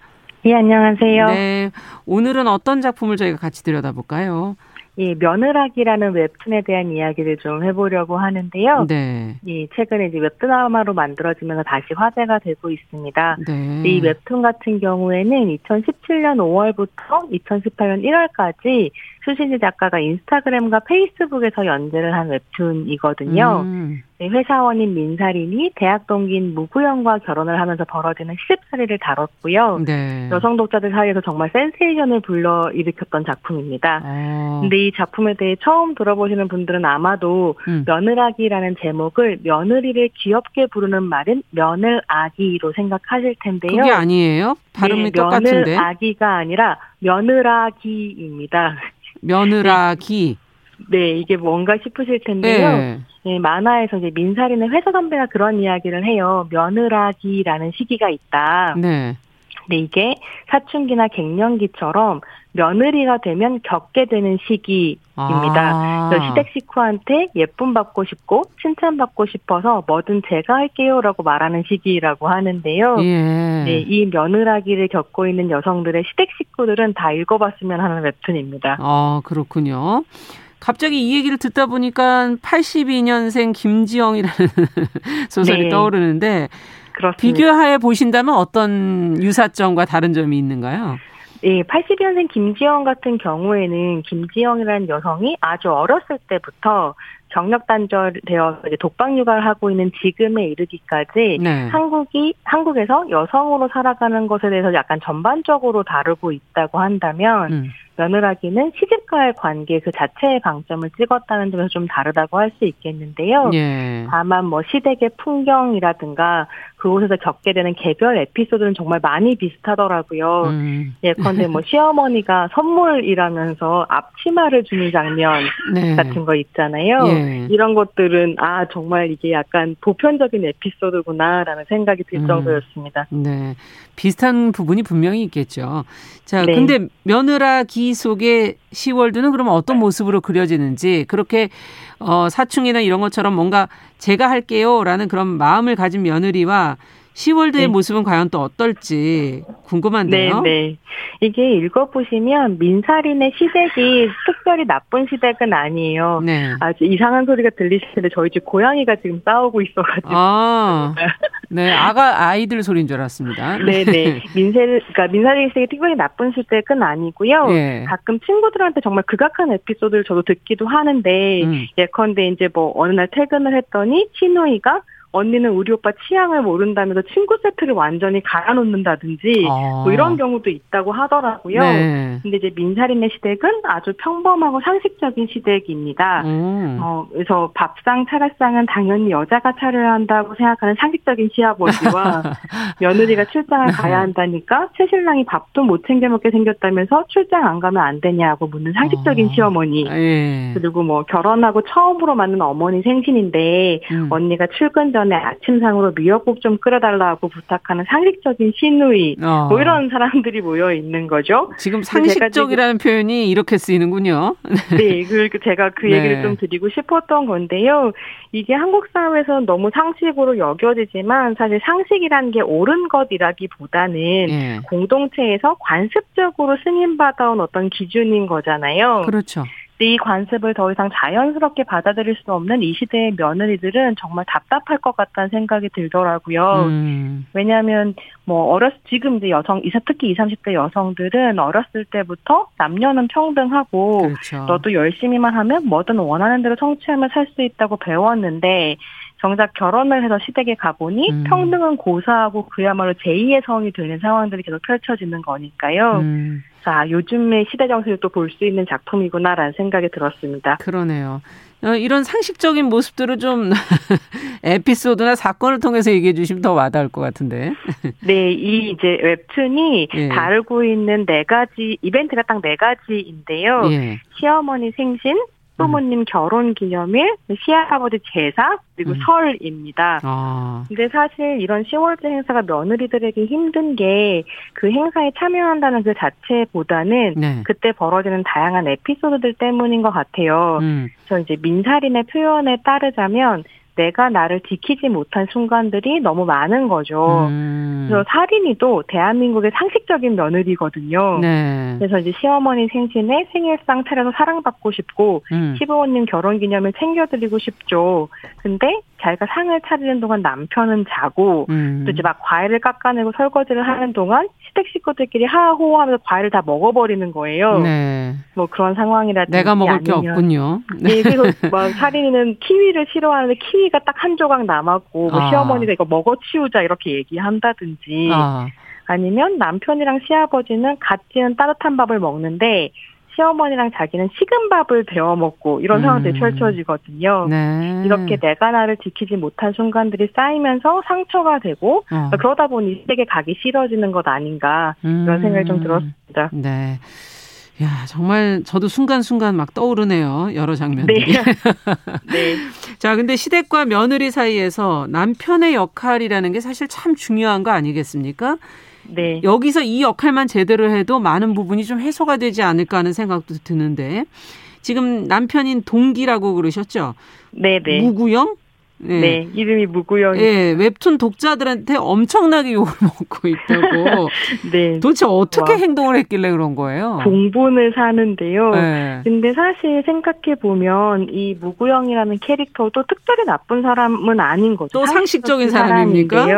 예, 안녕하세요. 네. 오늘은 어떤 작품을 저희가 같이 들여다볼까요? 이 며느라기라는 웹툰에 대한 이야기를 좀 해보려고 하는데요. 네. 이 최근에 이제 웹드라마로 만들어지면서 다시 화제가 되고 있습니다. 네. 이 웹툰 같은 경우에는 2017년 5월부터 2018년 1월까지 수신지 작가가 인스타그램과 페이스북에서 연재를 한 웹툰이거든요. 음. 네, 회사원인 민사린이 대학 동기인 무구영과 결혼을 하면서 벌어지는 시집살이를 다뤘고요. 네. 여성 독자들 사이에서 정말 센세이션을 불러 일으켰던 작품입니다. 어. 근데 이 작품에 대해 처음 들어보시는 분들은 아마도 음. 며느라기라는 제목을 며느리를 귀엽게 부르는 말은 며느아기로 생각하실 텐데요. 그게 아니에요? 발음이 네, 똑같은데. 며느아기가 아니라 며느라기입니다. 며느라기. 네, 이게 뭔가 싶으실 텐데요. 네. 네, 만화에서 이제 민사리는 회사 선배가 그런 이야기를 해요. 며느라기라는 시기가 있다. 네. 근데 이게 사춘기나 갱년기처럼 며느리가 되면 겪게 되는 시기입니다. 아. 시댁 식구한테 예쁨 받고 싶고 칭찬 받고 싶어서 뭐든 제가 할게요라고 말하는 시기라고 하는데요. 예. 네, 이 며느라기를 겪고 있는 여성들의 시댁 식구들은 다 읽어봤으면 하는 웹툰입니다. 아 그렇군요. 갑자기 이 얘기를 듣다 보니까 82년생 김지영이라는 소설이 네. 떠오르는데 그렇습니다. 비교하여 보신다면 어떤 유사점과 다른 점이 있는가요? 예, 80년생 김지영 같은 경우에는 김지영이라는 여성이 아주 어렸을 때부터 경력 단절되어 독방 육아를 하고 있는 지금에 이르기까지 네. 한국이 한국에서 여성으로 살아가는 것에 대해서 약간 전반적으로 다루고 있다고 한다면 음. 며느라기는 시집과의 관계 그 자체의 방점을 찍었다는 점에서 좀 다르다고 할 수 있겠는데요. 예. 다만 뭐 시댁의 풍경이라든가 그곳에서 겪게 되는 개별 에피소드는 정말 많이 비슷하더라고요. 음. 예컨대 뭐 시어머니가 선물이라면서 앞치마를 주는 장면 네. 같은 거 있잖아요. 예. 이런 것들은 아 정말 이게 약간 보편적인 에피소드구나라는 생각이 들 음. 정도였습니다. 네. 비슷한 부분이 분명히 있겠죠. 자, 네. 근데 며느라 기 속의 시월드는 그러면 어떤 모습으로 그려지는지 그렇게 어 사춘기나 이런 것처럼 뭔가 제가 할게요라는 그런 마음을 가진 며느리와 시월드의 네. 모습은 과연 또 어떨지 궁금한데요. 네, 네. 이게 읽어보시면 민사린의 시댁이 특별히 나쁜 시댁은 아니에요. 네. 아주 이상한 소리가 들리시는데 저희 집 고양이가 지금 싸우고 있어가지고. 아, 네, 아가 아이들 소리인 줄 알았습니다. 네, 네. 민세, 그러니까 민사린 시댁이 특별히 나쁜 시댁은 아니고요. 네. 가끔 친구들한테 정말 극악한 에피소드를 저도 듣기도 하는데 음. 예컨대 이제 뭐 어느 날 퇴근을 했더니 친누이가 언니는 우리 오빠 취향을 모른다면서 친구 세트를 완전히 갈아놓는다든지 아. 뭐 이런 경우도 있다고 하더라고요. 네. 근데 이제 민사린의 시댁은 아주 평범하고 상식적인 시댁입니다. 음. 어, 그래서 밥상 차례상은 당연히 여자가 차려야 한다고 생각하는 상식적인 시아버지와 며느리가 출장을 가야 한다니까 최신랑이 밥도 못 챙겨 먹게 생겼다면서 출장 안 가면 안 되냐고 묻는 상식적인 어. 시어머니. 예. 그리고 뭐 결혼하고 처음으로 만난 어머니 생신인데 음. 언니가 출근 전에 아침상으로 미역국 좀 끓여달라고 부탁하는 상식적인 시누이 어. 뭐 이런 사람들이 모여 있는 거죠. 지금 상식적이라는 지금, 표현이 이렇게 쓰이는군요. 네, 그 제가 그 얘기를 네. 좀 드리고 싶었던 건데요. 이게 한국 사회에서 너무 상식으로 여겨지지만 사실 상식이라는 게 옳은 것이라기보다는 네. 공동체에서 관습적으로 승인받아온 어떤 기준인 거잖아요. 그렇죠. 이 관습을 더 이상 자연스럽게 받아들일 수 없는 이 시대의 며느리들은 정말 답답할 것 같다는 생각이 들더라고요. 음. 왜냐하면 뭐 어렸 지금 이제 여성 이사 특히 20, 30대 여성들은 어렸을 때부터 남녀는 평등하고 그렇죠. 너도 열심히만 하면 뭐든 원하는 대로 성취하며 살 수 있다고 배웠는데 정작 결혼을 해서 시댁에 가보니 음. 평등은 고사하고 그야말로 제2의 성이 되는 상황들이 계속 펼쳐지는 거니까요. 음. 자, 요즘의 시대 정세를 또볼 수 있는 작품이구나라는 생각이 들었습니다. 그러네요. 어, 이런 상식적인 모습들을 좀 에피소드나 사건을 통해서 얘기해 주시면 더 와닿을 것 같은데. 네, 이 이제 웹툰이 예. 다루고 있는 네 가지 이벤트가 딱 네 가지인데요. 예. 시어머니 생신, 부모님 결혼 기념일, 시아버지 제사, 그리고 음. 설입니다. 아. 근데 사실 이런 10월제 행사가 며느리들에게 힘든 게 그 행사에 참여한다는 그 자체보다는 네. 그때 벌어지는 다양한 에피소드들 때문인 것 같아요. 음. 저 이제 민사린의 표현에 따르자면 내가 나를 지키지 못한 순간들이 너무 많은 거죠. 음. 그래서 살인이도 대한민국의 상식적인 며느리거든요. 네. 그래서 이제 시어머니 생신에 생일상 차려서 사랑받고 싶고 음. 시부모님 결혼기념일 챙겨드리고 싶죠. 근데 자기가 상을 차리는 동안 남편은 자고 음. 또 이제 막 과일을 깎아내고 설거지를 하는 동안 시댁 식구들끼리 하호하면서 과일을 다 먹어버리는 거예요. 네. 뭐 그런 상황이라든지 내가 먹을 게 없군요. 네. 네, 그래서 막 살인이는 키위를 싫어하는데 키위가 딱 한 조각 남았고 뭐 아. 시어머니가 이거 먹어 치우자 이렇게 얘기한다든지 아. 아니면 남편이랑 시아버지는 같이는 따뜻한 밥을 먹는데 시어머니랑 자기는 식은 밥을 데워 먹고 이런 상황들이 음. 펼쳐지거든요. 네. 이렇게 내가 나를 지키지 못한 순간들이 쌓이면서 상처가 되고 어. 그러다 보니 시댁에 가기 싫어지는 것 아닌가 음. 이런 생각이 좀 들었습니다. 네. 야, 정말 저도 순간순간 막 떠오르네요. 여러 장면들이. 네. 네. 자, 근데 시댁과 며느리 사이에서 남편의 역할이라는 게 사실 참 중요한 거 아니겠습니까? 네. 여기서 이 역할만 제대로 해도 많은 부분이 좀 해소가 되지 않을까 하는 생각도 드는데 지금 남편인 동기라고 그러셨죠? 네네. 네. 무구형? 네. 네, 이름이 무구영. 예, 웹툰 독자들한테 엄청나게 욕을 먹고 있다고. 네. 도대체 어떻게 와. 행동을 했길래 그런 거예요? 공분을 사는데요. 네. 근데 사실 생각해 보면 이 무구영이라는 캐릭터도 특별히 나쁜 사람은 아닌 거죠. 또 상식적인 사람입니까? 네.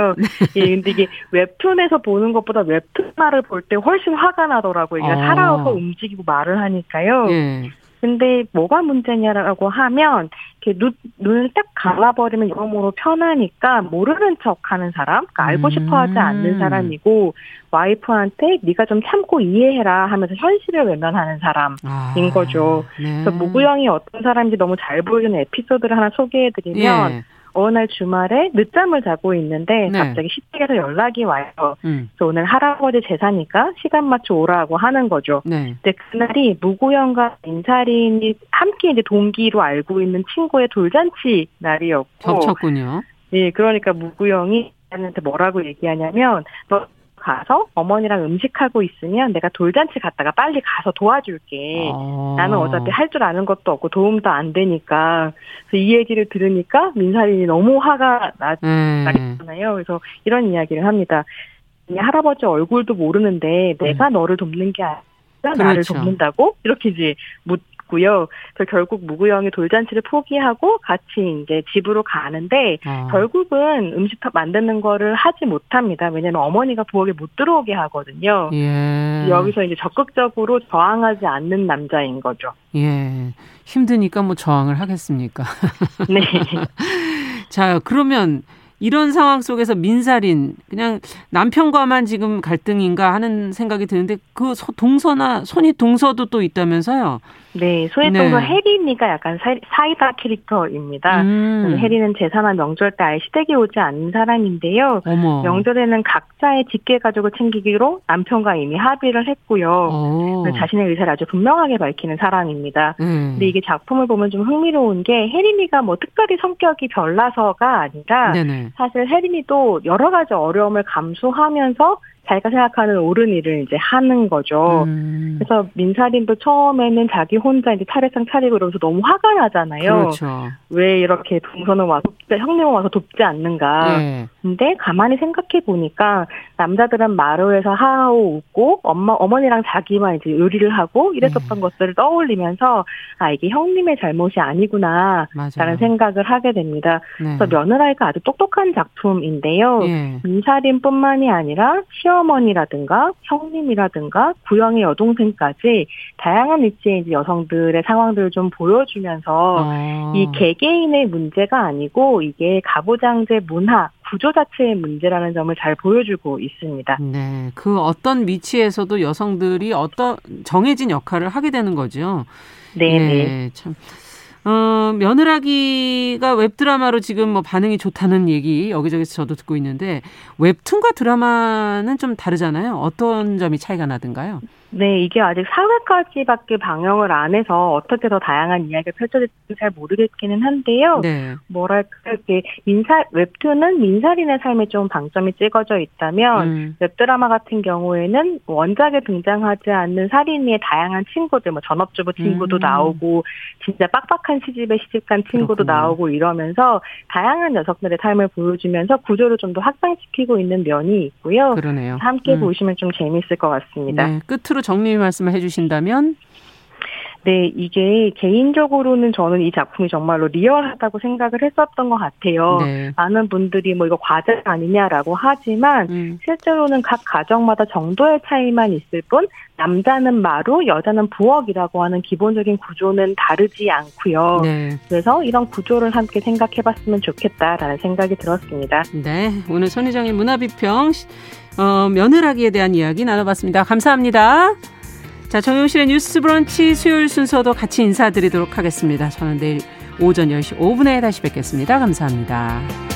예, 근데 이게 웹툰에서 보는 것보다 웹툰 말을 볼 때 훨씬 화가 나더라고요. 그러니까 아. 살아서 움직이고 말을 하니까요. 예. 근데 뭐가 문제냐라고 하면 이렇게 눈, 눈을 딱 감아버리면 여러모로 편하니까 모르는 척하는 사람, 그러니까 알고 싶어하지 않는 음. 사람이고 와이프한테 네가 좀 참고 이해해라 하면서 현실을 외면하는 사람인 아, 거죠. 네. 그래서 무구형이 어떤 사람인지 너무 잘 보여주는 에피소드를 하나 소개해드리면. 예. 어느 날 주말에 늦잠을 자고 있는데 네. 갑자기 시댁에서 연락이 와요. 음. 그래서 오늘 할아버지 제사니까 시간 맞춰 오라고 하는 거죠. 네. 근데 그날이 무구형과 민살인이 함께 이제 동기로 알고 있는 친구의 돌잔치 날이었고 겹쳤군요. 예, 그러니까 무구형이 한테 뭐라고 얘기하냐면 너 가서 어머니랑 음식하고 있으면 내가 돌잔치 갔다가 빨리 가서 도와줄게. 아. 나는 어차피 할 줄 아는 것도 없고 도움도 안 되니까. 그래서 이 얘기를 들으니까 민사린이 너무 화가 나, 음. 나잖아요. 그래서 이런 이야기를 합니다. 할아버지 얼굴도 모르는데 내가 음. 너를 돕는 게 아니라 그렇죠. 나를 돕는다고? 이렇게 이제 묻, 있고요. 그래서 결국 무구형이 돌잔치를 포기하고 같이 이제 집으로 가는데 아. 결국은 음식 만드는 거를 하지 못합니다. 왜냐하면 어머니가 부엌에 못 들어오게 하거든요. 예. 여기서 이제 적극적으로 저항하지 않는 남자인 거죠. 예. 힘드니까 뭐 저항을 하겠습니까? 네. 자, 그러면 이런 상황 속에서 민살인 그냥 남편과만 지금 갈등인가 하는 생각이 드는데 그 동서나 손이 동서도 또 있다면서요? 네, 소외동서 네. 혜린이가 약간 사이다 캐릭터입니다. 음. 혜린은 제사나 명절 때 아예 시댁에 오지 않는 사람인데요. 어머. 명절에는 각자의 직계 가족을 챙기기로 남편과 이미 합의를 했고요. 오. 어. 자신의 의사를 아주 분명하게 밝히는 사람입니다. 음. 근데 이게 작품을 보면 좀 흥미로운 게 혜린이가 뭐 특별히 성격이 별나서가 아니라 네네. 사실 혜린이도 여러 가지 어려움을 감수하면서 자기가 생각하는 옳은 일을 이제 하는 거죠. 음. 그래서 민사린도 처음에는 자기 혼자 이제 차례상 차리고 이러면서 너무 화가 나잖아요. 그렇죠. 왜 이렇게 동서는 와서 형님은 와서 돕지 않는가. 네. 근데 가만히 생각해 보니까 남자들은 마루에서 하하오 웃고 엄마 어머니랑 자기만 이제 요리를 하고 이랬었던 네. 것들을 떠올리면서 아 이게 형님의 잘못이 아니구나라는 생각을 하게 됩니다. 네. 그래서 며느라이가 아주 똑똑한 작품인데요. 네. 민사린뿐만이 아니라 시어 머니라든가 형님이라든가 구형의 여동생까지 다양한 위치의 여성들의 상황들을 좀 보여주면서 아. 이 개개인의 문제가 아니고 이게 가부장제 문화 구조 자체의 문제라는 점을 잘 보여주고 있습니다. 네, 그 어떤 위치에서도 여성들이 어떤 정해진 역할을 하게 되는 거죠. 네, 네. 네 참. 어, 며느라기가 웹드라마로 지금 뭐 반응이 좋다는 얘기 여기저기서 저도 듣고 있는데 웹툰과 드라마는 좀 다르잖아요. 어떤 점이 차이가 나든가요? 네, 이게 아직 4회까지밖에 방영을 안 해서 어떻게 더 다양한 이야기가 펼쳐질지 잘 모르겠기는 한데요. 네. 뭐랄까, 이렇게 민살, 웹툰은 민살인의 삶에 좀 방점이 찍어져 있다면, 음. 웹드라마 같은 경우에는 원작에 등장하지 않는 살인의 다양한 친구들, 뭐 전업주부 친구도 음. 나오고, 진짜 빡빡한 시집에 시집간 친구도 그렇군요. 나오고 이러면서 다양한 녀석들의 삶을 보여주면서 구조를 좀 더 확장시키고 있는 면이 있고요. 그러네요. 함께 음. 보시면 좀 재미있을 것 같습니다. 네, 끝으 로 정리 말씀을 해주신다면 네, 이게 개인적으로는 저는 이 작품이 정말로 리얼하다고 생각을 했었던 것 같아요. 네. 많은 분들이 뭐 이거 과제 아니냐라고 하지만 음. 실제로는 각 가정마다 정도의 차이만 있을 뿐 남자는 마루, 여자는 부엌이라고 하는 기본적인 구조는 다르지 않고요. 네. 그래서 이런 구조를 함께 생각해봤으면 좋겠다라는 생각이 들었습니다. 네, 오늘 손희정의 문화비평 어, 며느라기에 대한 이야기 나눠봤습니다. 감사합니다. 자, 정용실의 뉴스 브런치 수요일 순서도 같이 인사드리도록 하겠습니다. 저는 내일 오전 10시 5분에 다시 뵙겠습니다. 감사합니다.